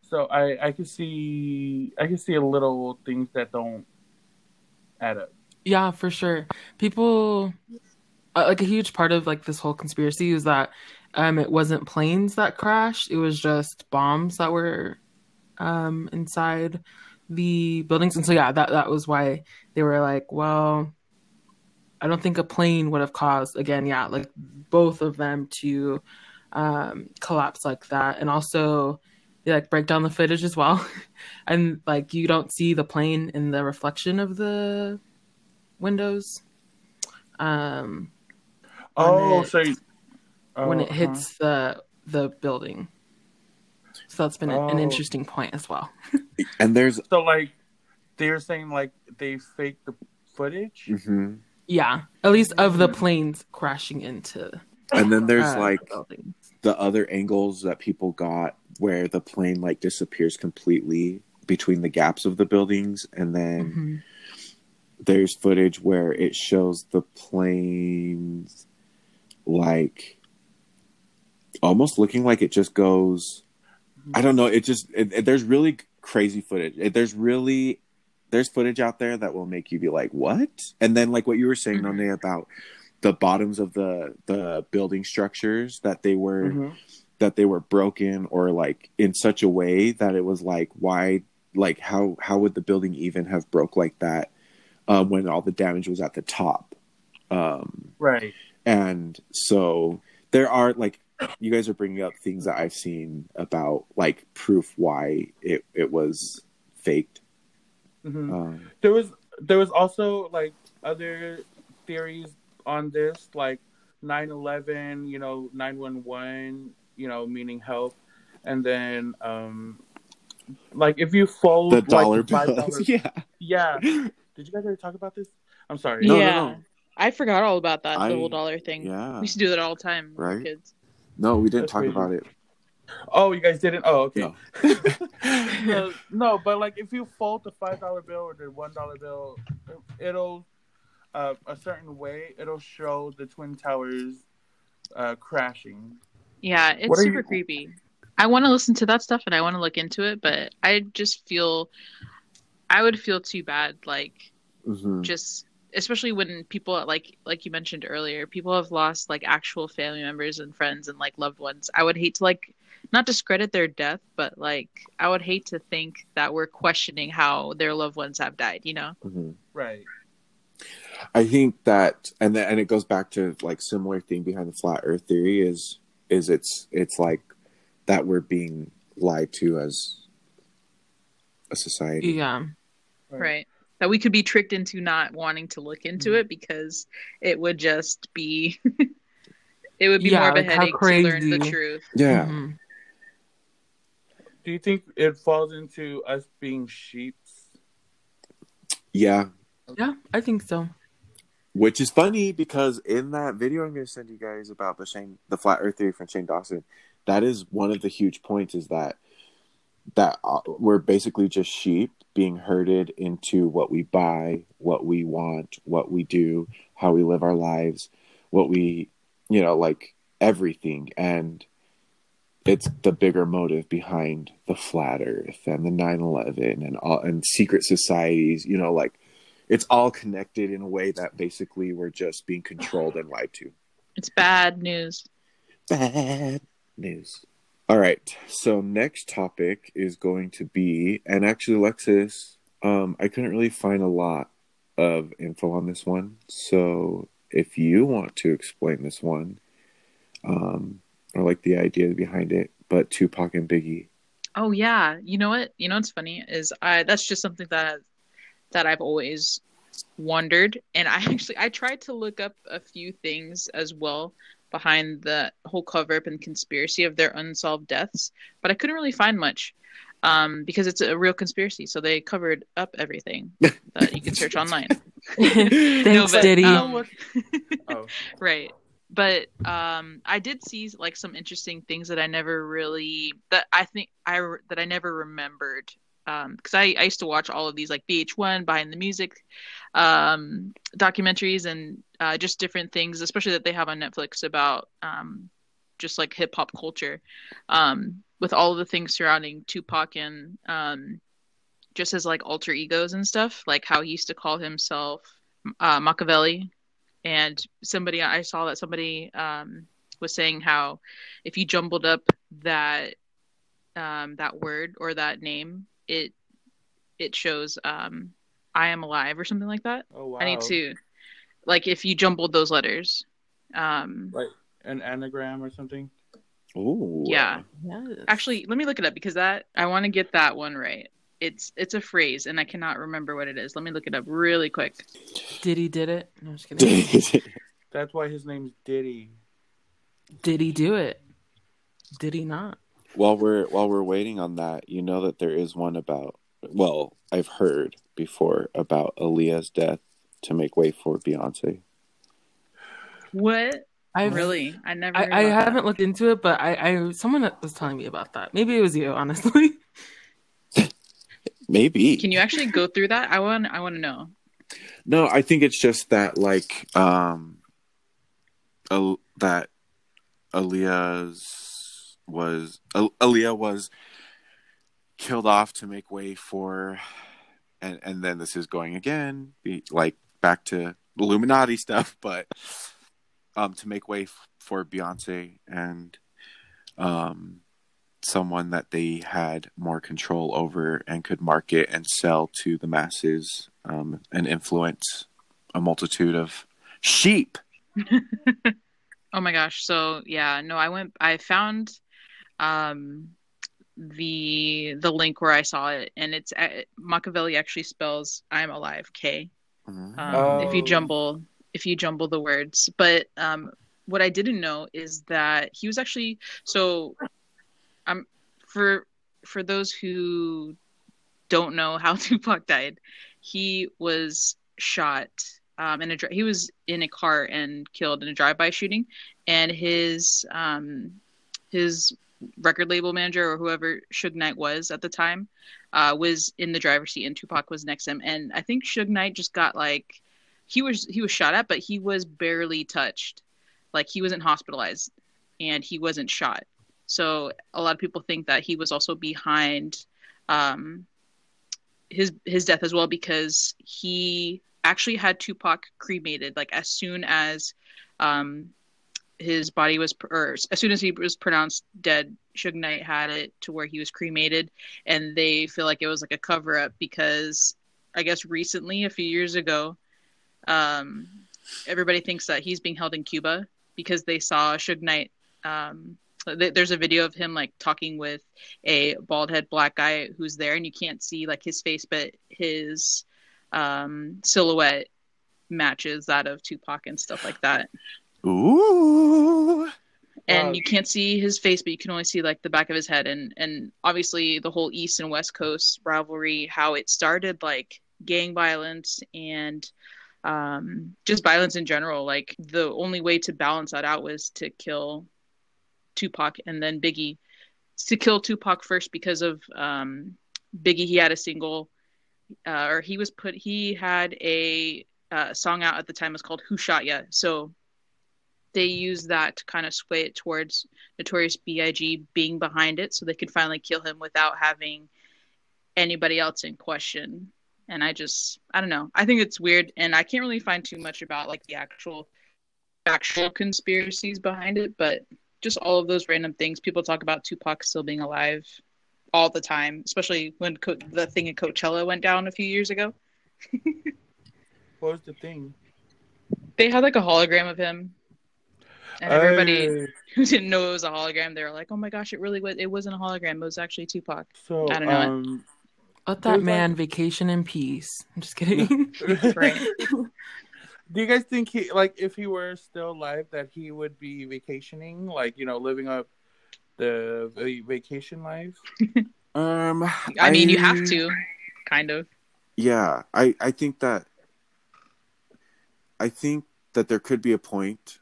So I I can see I can see a little things that don't add up. Yeah, for sure. People like a huge part of like this whole conspiracy is that um it wasn't planes that crashed, it was just bombs that were um inside the buildings. And so yeah, that that was why they were like, well, I don't think a plane would have caused again, yeah, like both of them to um collapse like that. And also they like break down the footage as well. and like you don't see the plane in the reflection of the windows. Um Oh, it- so you- when oh, it hits the the building. So that's been a- an Oh. interesting point as well. And there's uh-huh. so like they're saying like they faked the footage. mhm. Yeah, at least of the planes crashing into. and then there's uh, like the the other angles that people got where the plane like disappears completely between the gaps of the buildings and then Mhm. there's footage where it shows the planes like almost looking like it just goes i don't know it just it, it- there's really crazy footage It- there's really there's footage out there that will make you be like what and then like what you were saying. None, about the bottoms of the the building structures that they were Mhm. that they were broken or like in such a way that it was like why like how how would the building even have broke like that um, when all the damage was at the top um, Right. And so there are like you guys are bringing up things that I've seen about like proof why it it was faked. hmm Um, There was there was also like other theories on this, like 9-11, you know, nine one one, you know, meaning help, and then um, like if you fold the like, dollar $5 bills, yeah. yeah. Did you guys ever talk about this? I'm sorry. No, no, yeah, no. I forgot all about that I- the whole dollar thing. Yeah. We used to do that all the time, when we were Right. kids. No, we didn't That's talk crazy. about it. Oh, you guys didn't? Oh, okay. No. no, no, but like if you fold the five dollar bill or the one dollar bill, it'll uh, a certain way. It'll show the twin towers uh, crashing. Yeah, it's What super you- creepy. I want to listen to that stuff and I want to look into it, but I just feel I would feel too bad like Mhm. just especially when people like like you mentioned earlier, people have lost like actual family members and friends and like loved ones. I would hate to like not discredit their death, but like I would hate to think that we're questioning how their loved ones have died, you know? Mhm. Right. I think that, and then, and it goes back to like similar thing behind the flat Earth theory is is it's it's like that we're being lied to as a society. Yeah, Right. That we could be tricked into not wanting to look into Mhm. it because it would just be it would be Yeah, more of a like, headache to learn the truth. Yeah, Mhm. Do you think it falls into us being sheep? yeah. yeah, I think so. Which is funny because in that video I'm going to send you guys about the Shane, the flat Earth theory from Shane Dawson, that is one of the huge points is that that uh, we're basically just sheep being herded into what we buy, what we want, what we do, how we live our lives, what we, you know, like everything, and it's the bigger motive behind the flat Earth and the 9/11 and all and secret societies, you know, like it's all connected in a way that basically we're just being controlled and lied to. It's bad news. Bad news. All right. So next topic is going to be, and actually, Alexis, um, I couldn't really find a lot of info on this one. So if you want to explain this one, um, or like the idea behind it, but Tupac and Biggie. Oh yeah, you know what? You know what's funny is I that's just something that that I've always wondered, and I actually I tried to look up a few things as well behind the whole cover up and conspiracy of their unsolved deaths, but I couldn't really find much um, because it's a real conspiracy. So they covered up everything that you can search online. Thanks, but, Diddy. um, Oh, right but um i did see like some interesting things that i never really that i think i that i never remembered because I, I used to watch all of these like VH1 behind the music um, documentaries and uh, just different things, especially that they have on Netflix about um, just like hip hop culture, um, with all of the things surrounding Tupac and um, just as like alter egos and stuff, like how he used to call himself uh, Machiavelli, and somebody I saw that somebody um, was saying how if you jumbled up that um, that word or that name, it it shows um, I am alive or something like that. Oh wow! I need to like if you jumbled those letters. Um, like an anagram or something. Ooh. yeah. Yes. Actually, let me look it up because that I want to get that one right. It's it's a phrase and I cannot remember what it is. Let me look it up really quick. Diddy did it. No, I'm just kidding. That's why his name's Diddy. did he do it? Did he not? While we're while we're waiting on that, you know that there is one about. Well, I've heard before about Aaliyah's death to make way for Beyonce. What? I've really? I never. I, I haven't looked into it, but I, I someone was telling me about that. Maybe it was you, honestly. Maybe. Can you actually go through that? I want. I want to know. No, I think it's just that like um Al- that Aaliyah's was Al- Aaliyah was killed off to make way for and and then this is going again like back to Illuminati stuff but um to make way f- for Beyonce and um someone that they had more control over and could market and sell to the masses um, and influence a multitude of sheep. Oh my gosh. So yeah, no, I went. I found um the the link where I saw it, and it's uh, Machiavelli actually spells "I'm alive" K. Um, If you Oh. jumble if you jumble the words, but um, what I didn't know is that he was actually so. Um, for for those who don't know how Tupac died, he was shot um, in a he was in a car and killed in a drive-by shooting, and his um, his record label manager or whoever Suge Knight was at the time uh, was in the driver's seat, and Tupac was next to him. And I think Suge Knight just got like he was he was shot at, but he was barely touched, like he wasn't hospitalized, and he wasn't shot. So a lot of people think that he was also behind um, his his death as well because he actually had Tupac cremated like as soon as um, his body was or as soon as he was pronounced dead Suge Knight had it to where he was cremated and they feel like it was like a cover up because I guess recently a few years ago um, everybody thinks that he's being held in Cuba because they saw Suge Knight um, th- there's a video of him like talking with a bald head black guy who's there and you can't see like his face but his um, silhouette matches that of Tupac and stuff like that Ooh. and Wow. you can't see his face but you can only see like the back of his head. And and obviously the whole east and west coast rivalry how it started like gang violence and um just violence in general. Like the only way to balance that out was to kill Tupac and then Biggie. To kill Tupac first because of um Biggie he had a single uh, or he was put he had a uh, song out at the time. It was called Who Shot Ya? So they use that to kind of sway it towards Notorious B.I.G. being behind it so they could finally kill him without having anybody else in question. And I just, I don't know. I think it's weird. And I can't really find too much about like the actual actual conspiracies behind it, but just all of those random things. People talk about Tupac still being alive all the time, especially when Co- the thing at Coachella went down a few years ago. What was the thing? They had like a hologram of him. And everybody Uh, who didn't know it was a hologram, they were like, "Oh my gosh, it really was! It wasn't a hologram. It was actually Tupac." so I don't know. um, Let that There's, man vacation in peace. I'm just kidding. Right. Do you guys think he like if he were still alive that he would be vacationing, like you know, living up the vacation life? Um, I mean, you have to, kind of. Yeah, I I think that I think that there could be a point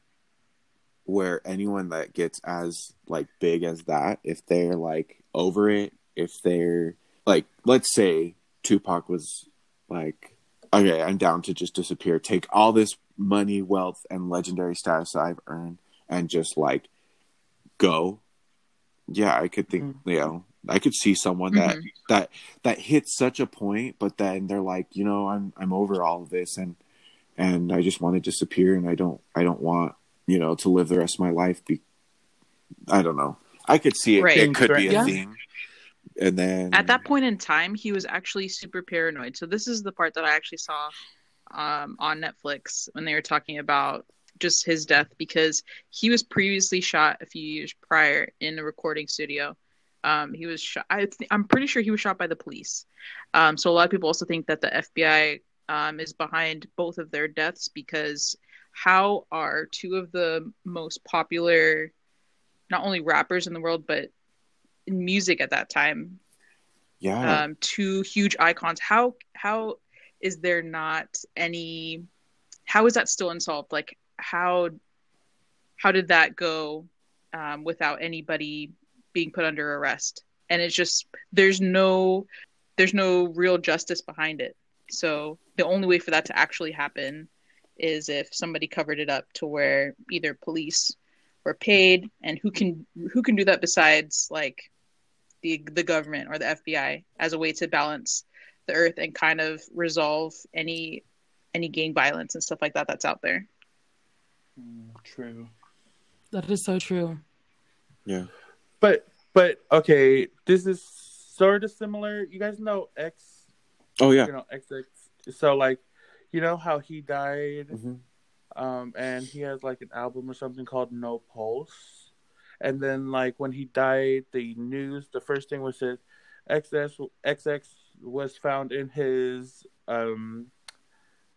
where anyone that gets as like big as that, if they're like over it, if they're like let's say Tupac was like, okay, I'm down to just disappear, take all this money, wealth, and legendary status that I've earned, and just like go. Yeah, I could think, you know, I could see someone that Mhm. that that hits such a point, but then they're like, you know, I'm I'm over all of this, and and I just want to disappear, and I don't I don't want you know to live the rest of my life. Be, I don't know. I could see it. Right. It could be a Yeah. thing. And then At that point in time, he was actually super paranoid. So this is the part that I actually saw um, on Netflix when they were talking about just his death because he was previously shot a few years prior in a recording studio. Um, he was shot. I th- I'm pretty sure he was shot by the police. Um, so a lot of people also think that the FBI um, is behind both of their deaths because how are two of the most popular, not only rappers in the world, but in music at that time yeah, um, two huge icons. How how is there not any? How is that still unsolved? Like how how did that go um, without anybody being put under arrest? And it's just there's no there's no real justice behind it. So the only way for that to actually happen is if somebody covered it up to where either police were paid and who can who can do that besides like the the government or the FBI as a way to balance the earth and kind of resolve any any gang violence and stuff like that that's out there. Mm, true. That is so true. yeah. But but okay, this is sort of similar. You guys know X, Oh yeah. you know XX. So like, you know how he died, hmm um, and he has like an album or something called No Pulse. And then like when he died, the news, the first thing was said, XX XX was found in his um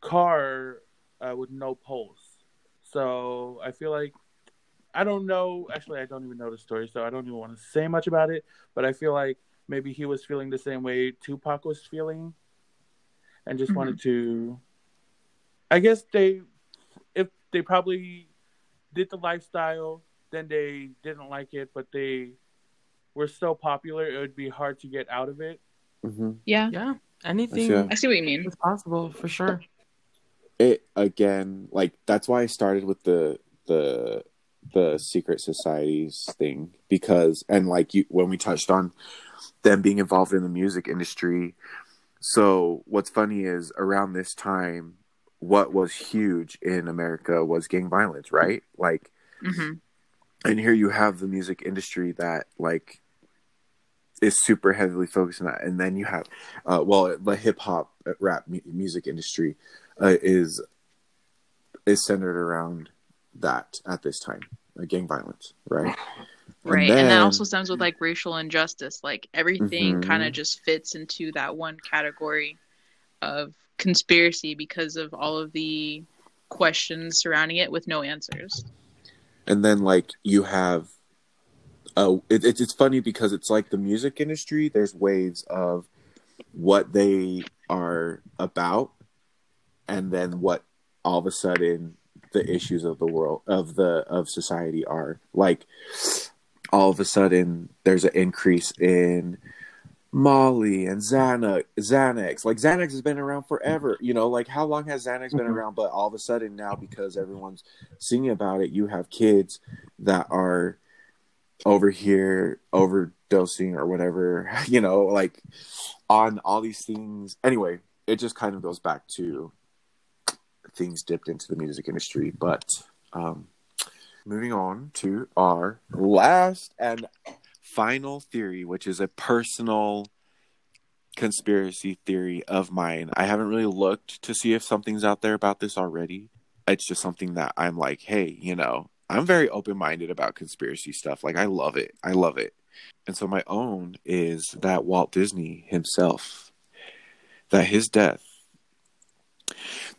car uh, with no pulse. So I feel like I don't know. Actually, I don't even know the story, so I don't even want to say much about it. But I feel like maybe he was feeling the same way Tupac was feeling, and just Mhm. wanted to. I guess they, if they probably did the lifestyle, then they didn't like it, but they were so popular, it would be hard to get out of it. hmm Yeah, Yeah. Anything Yeah. I see what you mean. It's possible for sure. It again, like that's why I started with the the the secret societies thing because and like you when we touched on them being involved in the music industry. So what's funny is around this time, what was huge in America was gang violence, right? Like hmm and here you have the music industry that like is super heavily focused on that and then you have uh well the hip hop uh, rap mu- music industry uh, is is centered around that at this time uh, gang violence right Right, and, that also stems with like racial injustice. Like everything Mhm. kind of just fits into that one category of conspiracy because of all of the questions surrounding it with no answers. and then like you have uh it, it's it's funny because it's like the music industry there's waves of what they are about and then what all of a sudden the issues of the world of the of society are like all of a sudden there's an increase in Molly and Xanax, Xanax. Like Xanax has been around forever. You know, like how long has Xanax been Mhm. around? But all of a sudden now, because everyone's singing about it, you have kids that are over here overdosing or whatever. You know, like on all these things. Anyway, it just kind of goes back to things dipped into the music industry. But um, moving on to our last and final theory, which is a personal conspiracy theory of mine. I haven't really looked to see if something's out there about this already. It's just something that I'm like, hey, you know, I'm very open minded about conspiracy stuff. Like, I love it. I love it. And so, my own is that Walt Disney himself, that his death,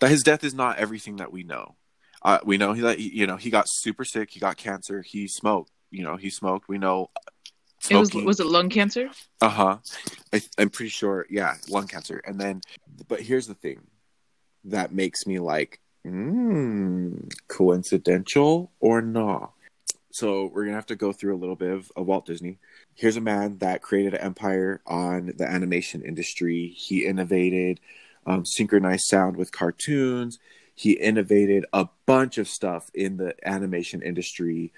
that his death is not everything that we know. Uh, we know he, you know, he got super sick. He got cancer. He smoked. You know, he smoked. We know. It was was it lung cancer? uh huh. I, I'm pretty sure. Yeah, lung cancer. And then, but here's the thing that makes me like, mm, coincidental or not. So we're gonna have to go through a little bit of, of Walt Disney. here's a man that created an empire on the animation industry. He innovated um, synchronized sound with cartoons. He innovated a bunch of stuff in the animation industry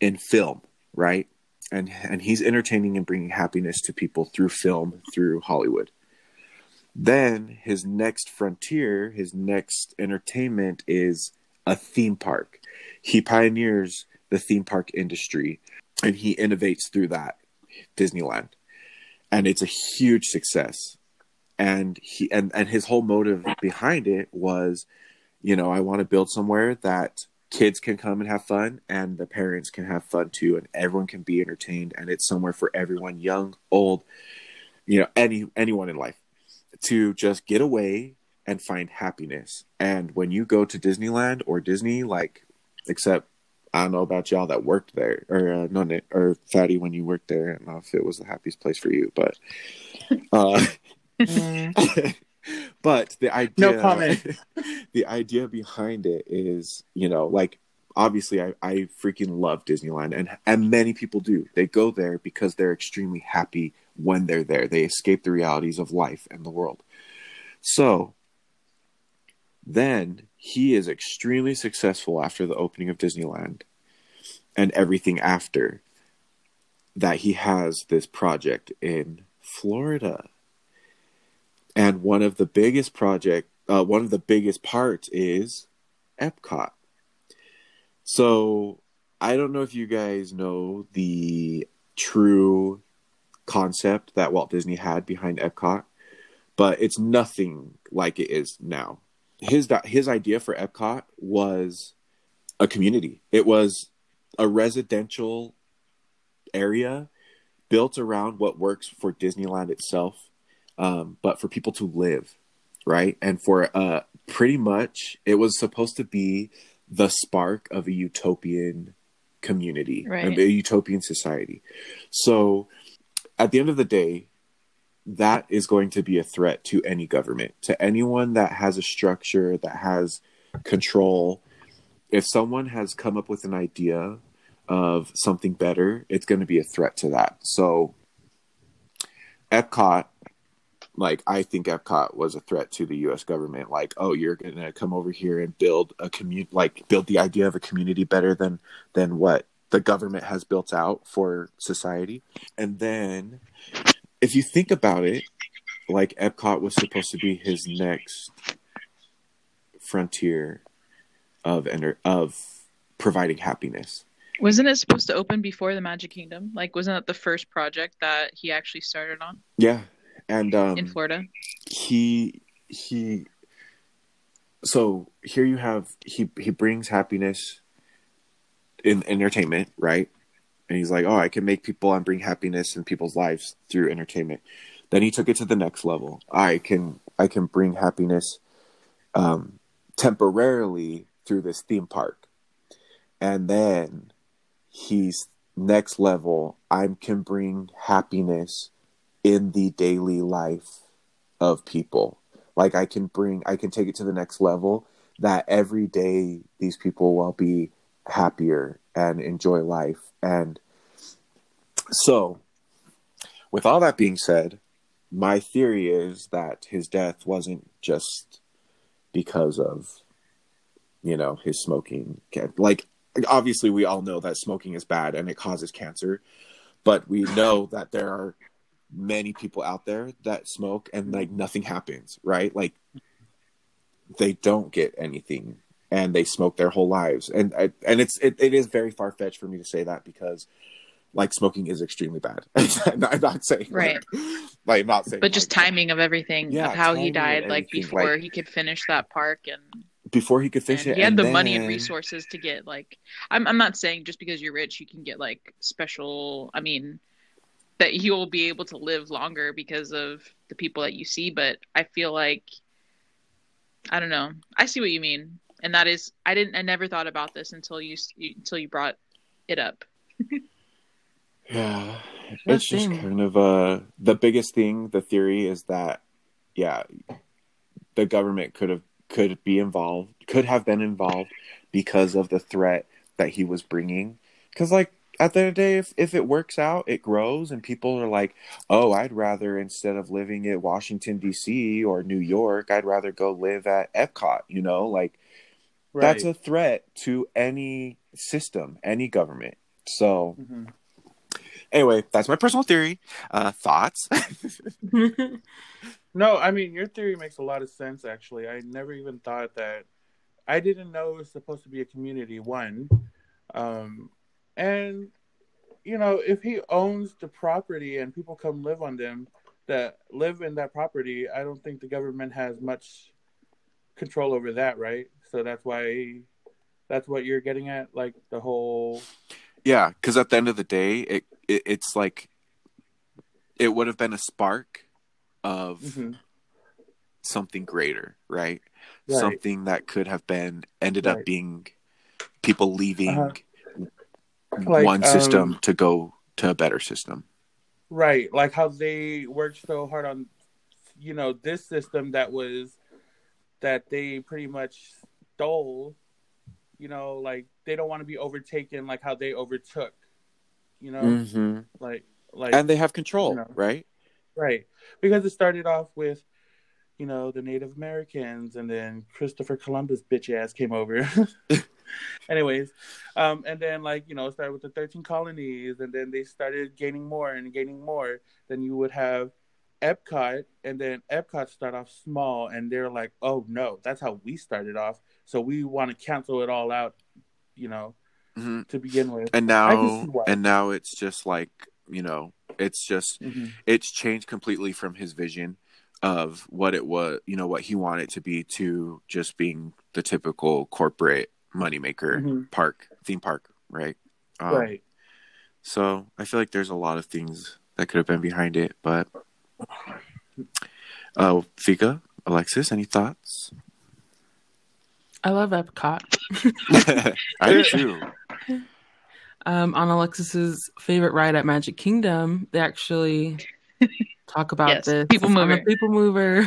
in film, right? And and he's entertaining and bringing happiness to people through film, through Hollywood. Then his next frontier, his next entertainment is a theme park. He pioneers the theme park industry and he innovates through that Disneyland. And it's a huge success. And he and, and his whole motive behind it was, you know, I want to build somewhere that kids can come and have fun and the parents can have fun too and everyone can be entertained and it's somewhere for everyone, young, old, you know, any anyone in life to just get away and find happiness. And when you go to Disneyland or Disney, like, except I don't know about y'all that worked there, or uh, no, or Fatty when you worked there. I don't know if it was the happiest place for you, but, uh, but the idea, No comment. the idea behind it is, you know, like obviously I, I freaking love Disneyland, and and many people do. They go there because they're extremely happy when they're there. They escape the realities of life and the world. So then he is extremely successful after the opening of Disneyland and everything after that he has this project in Florida. And one of the biggest project uh, one of the biggest parts is Epcot. So I don't know if you guys know the true concept that Walt Disney had behind Epcot, but it's nothing like it is now. His his idea for Epcot was a community. It was a residential area built around what works for Disneyland itself, um, but for people to live, right? And for uh, pretty much, it was supposed to be the spark of a utopian community, Right. a utopian society. So, at the end of the day, that is going to be a threat to any government, to anyone that has a structure, that has control. If someone has come up with an idea of something better, it's going to be a threat to that. So, Epcot, like, I think Epcot was a threat to the U.S. government. Like, oh, you're going to come over here and build a community, like, build the idea of a community better than than what the government has built out for society. And then, if you think about it, like, Epcot was supposed to be his next frontier of enter- of providing happiness. Wasn't it supposed to open before the Magic Kingdom? Like, wasn't that the first project that he actually started on Yeah, and um, in Florida? he he. So here you have he he brings happiness in entertainment, right? And he's like, oh, I can make people and bring happiness in people's lives through entertainment. Then he took it to the next level. I can I can bring happiness um, temporarily through this theme park, and then he's next level. I can bring happiness in the daily life of people. Like I can bring, I can take it to the next level. That every day these people will be happier and enjoy life. And so, with all that being said, my theory is that his death wasn't just because of, you know, his smoking. Like, obviously, we all know that smoking is bad and it causes cancer, but we know that there are many people out there that smoke and like nothing happens, right? Like, they don't get anything and they smoke their whole lives and I, and it's it, it is very far fetched for me to say that because like smoking is extremely bad. I'm not, I'm not saying Right. like, like I'm not saying But just like, timing of everything Yeah, of how he died, like before like- he could finish that park and, before he could finish and it. he had the money and resources to get like I'm I'm not saying just because you're rich you can get like special I mean that you'll be able to live longer because of the people that you see, but I feel like I don't know. I see what you mean. And that is I didn't I never thought about this until you until you brought it up. Yeah, That it's just kind of uh the biggest thing. The theory is that yeah, the government could have could be involved, could have been involved because of the threat that he was bringing. Because like at the end of the day, if, if it works out, it grows, and people are like, oh, I'd rather, instead of living at Washington, D.C. or New York, I'd rather go live at Epcot, you know? Like, Right. that's a threat to any system, any government. So, Mhm. anyway, that's my personal theory. Uh, thoughts? No, I mean your theory makes a lot of sense. Actually, I never even thought that. I didn't know it was supposed to be a community one, um, and you know if he owns the property and people come live on them that live in that property, I don't think the government has much control over that, right? So that's why that's what you're getting at, like the whole. Yeah, because at the end of the day, it, it it's like it would have been a spark of Mhm. something greater, right? Right. Something that could have been ended Right. up being people leaving Uh-huh. Like, one system um, to go to a better system. Right, like how they worked so hard on, you know, this system that was that they pretty much stole. You know, like they don't want to be overtaken, like how they overtook. You know, hmm like like And they have control, you know. right? right because it started off with, you know, the Native Americans, and then Christopher Columbus bitch ass came over. Anyways, um, and then like you know, it started with the thirteen colonies, and then they started gaining more and gaining more. Then you would have Epcot, and then Epcot start off small, and they're like, "Oh no, that's how we started off." So we want to cancel it all out, you know, hmm to begin with. And now, and now it's just like you know, it's just Mhm. it's changed completely from his vision of what it was, you know, what he wanted to be to just being the typical corporate moneymaker Mhm. park, theme park, right? Um, right. So I feel like there's a lot of things that could have been behind it, but uh, Vika, Alexis, any thoughts? I love Epcot. I do too. Um, on Alexis's favorite ride at Magic Kingdom, they actually talk about Yes, this. People on the Mover. People Mover,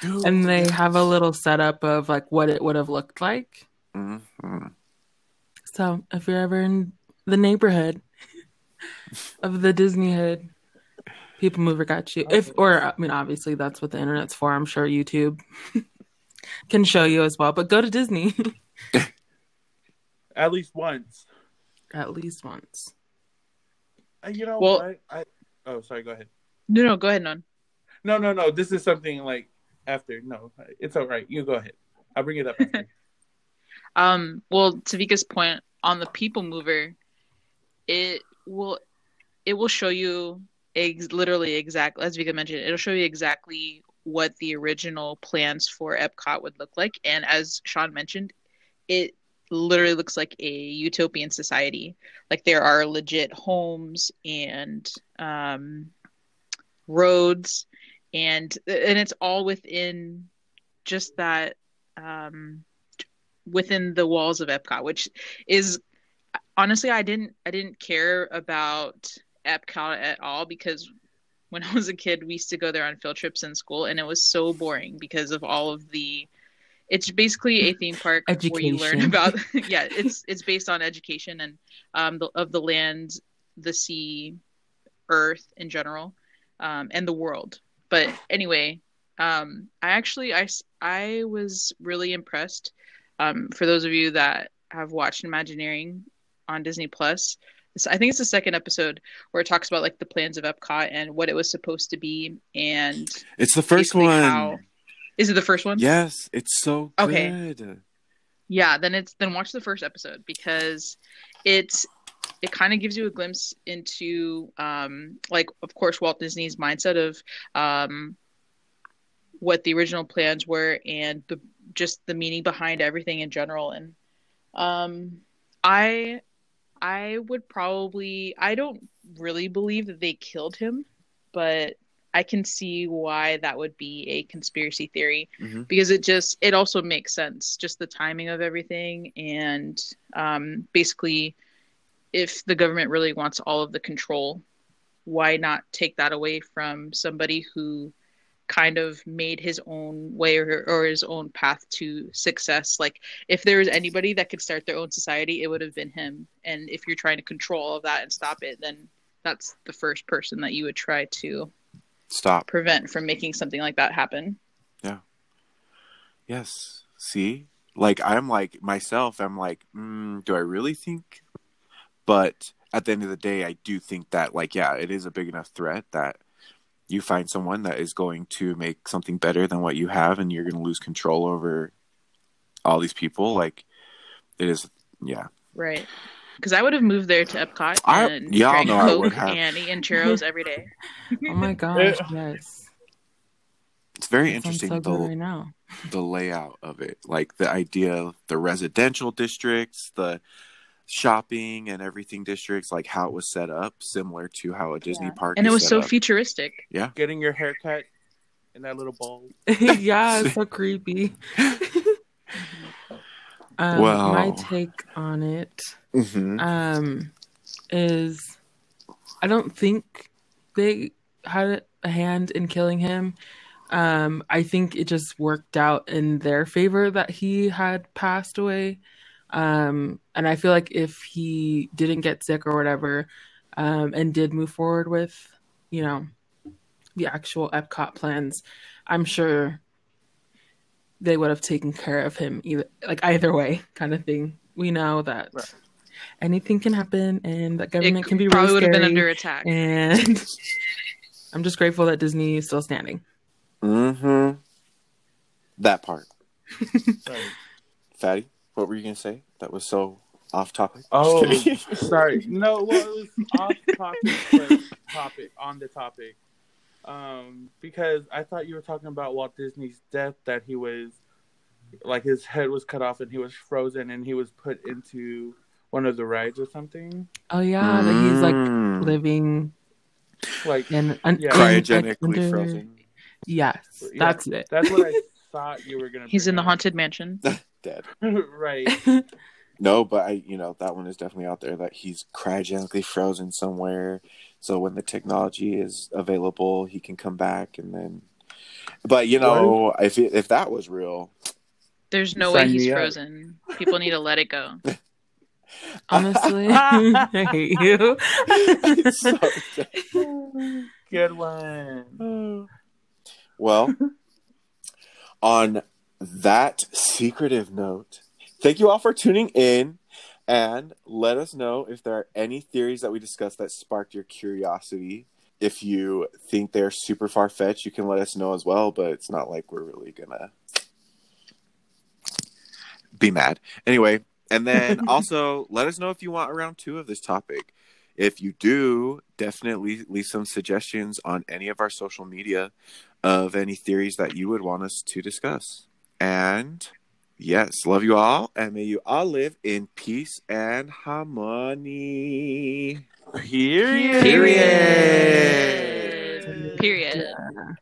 Dude. and they have a little setup of like what it would have looked like. Mhm. So if you're ever in the neighborhood of the Disney hood, People Mover got you. If or I mean, obviously that's what the internet's for. I'm sure YouTube can show you as well. But go to Disney At least once. at least once. Uh, You know Well- what? I oh sorry. Go ahead. No, no, go ahead, non. No, no, no. This is something like after. No, it's all right. You go ahead. I'll bring it up. Um, well, to Vika's point on the people mover, it will it will show you ex- literally exactly as Vika mentioned, it'll show you exactly what the original plans for Epcot would look like. And as Sean mentioned, it literally looks like a utopian society. Like there are legit homes and um, roads, and and it's all within just that um, within the walls of Epcot, which is honestly I didn't I didn't care about Epcot at all because when I was a kid we used to go there on field trips in school and it was so boring because of all of the it's basically a theme park where you learn about yeah it's it's based on education and um the, of the land the sea earth in general um and the world. But anyway um i actually i i was really impressed um for those of you that have watched imagineering on disney plus i think it's the second episode where it talks about like the plans of epcot and what it was supposed to be and It's the first one. how- is it the first one Yes, it's so good. Okay. yeah then it's then watch the first episode because it's it kind of gives you a glimpse into um like of course walt disney's mindset of um what the original plans were and the just the meaning behind everything in general and um i i would probably i don't really believe that they killed him but i can see why that would be a conspiracy theory Mhm. because it just it also makes sense just the timing of everything and um, basically if the government really wants all of the control why not take that away from somebody who kind of made his own way or, or his own path to success. Like if there was anybody that could start their own society, it would have been him. And if you're trying to control all of that and stop it, then that's the first person that you would try to Stop. prevent from making something like that happen. Yeah. Yes. See, like I'm like myself. I'm like, mm, do I really think? But at the end of the day, I do think that, like, yeah, it is a big enough threat that you find someone that is going to make something better than what you have, and you're going to lose control over all these people. Like, it is, yeah. Right. Because I would have moved there to Epcot I- and y'all drank know I would Coke have. and eating churros every day. Oh my gosh, yes. It's very That interesting so the right now. the layout of it, like the idea, the residential districts, the shopping and everything districts, like how it was set up, similar to how a Disney Yeah. park. And it was set so up. futuristic. Yeah, getting your hair cut in that little bowl. yeah, it's so creepy. um, Wow. My take on it Mhm. um, is I don't think they had a hand in killing him. Um, I think it just worked out in their favor that he had passed away. Um, and I feel like if he didn't get sick or whatever, um, and did move forward with, you know, the actual Epcot plans, I'm sure they would have taken care of him either like either way kind of thing. We know that Right. anything can happen and that It government can be probably really would have been under attack. and I'm just grateful that Disney is still standing. Mm-hmm. That part. Fatty, what were you gonna say? That was so off topic. Oh, sorry. No, well, it was off topic, but topic on the topic. Um, because I thought you were talking about Walt Disney's death. That he was like his head was cut off and he was frozen and he was put into one of the rides or something. Oh yeah, that he's like Mm. living Like in un- Yeah. in, cryogenically under- frozen. Yes, Yeah. that's it. that's what I thought you were gonna. He's bring in the haunted mansion. Dead. right. No, but I, you know, that one is definitely out there that he's cryogenically frozen somewhere. So when the technology is available, he can come back and then. But you know, if it, if that was real, There's no way he's me up. frozen. People need to let it go. Honestly, I hate you. So. Good one. Well, on that secretive note, thank you all for tuning in and let us know if there are any theories that we discussed that sparked your curiosity. If you think they're super far fetched, you can let us know as well, but it's not like we're really gonna be mad. Anyway, and then also let us know if you want a round two of this topic. If you do, definitely leave some suggestions on any of our social media of any theories that you would want us to discuss. And yes, love you all, and may you all live in peace and harmony. Period. Period. Period. Yeah.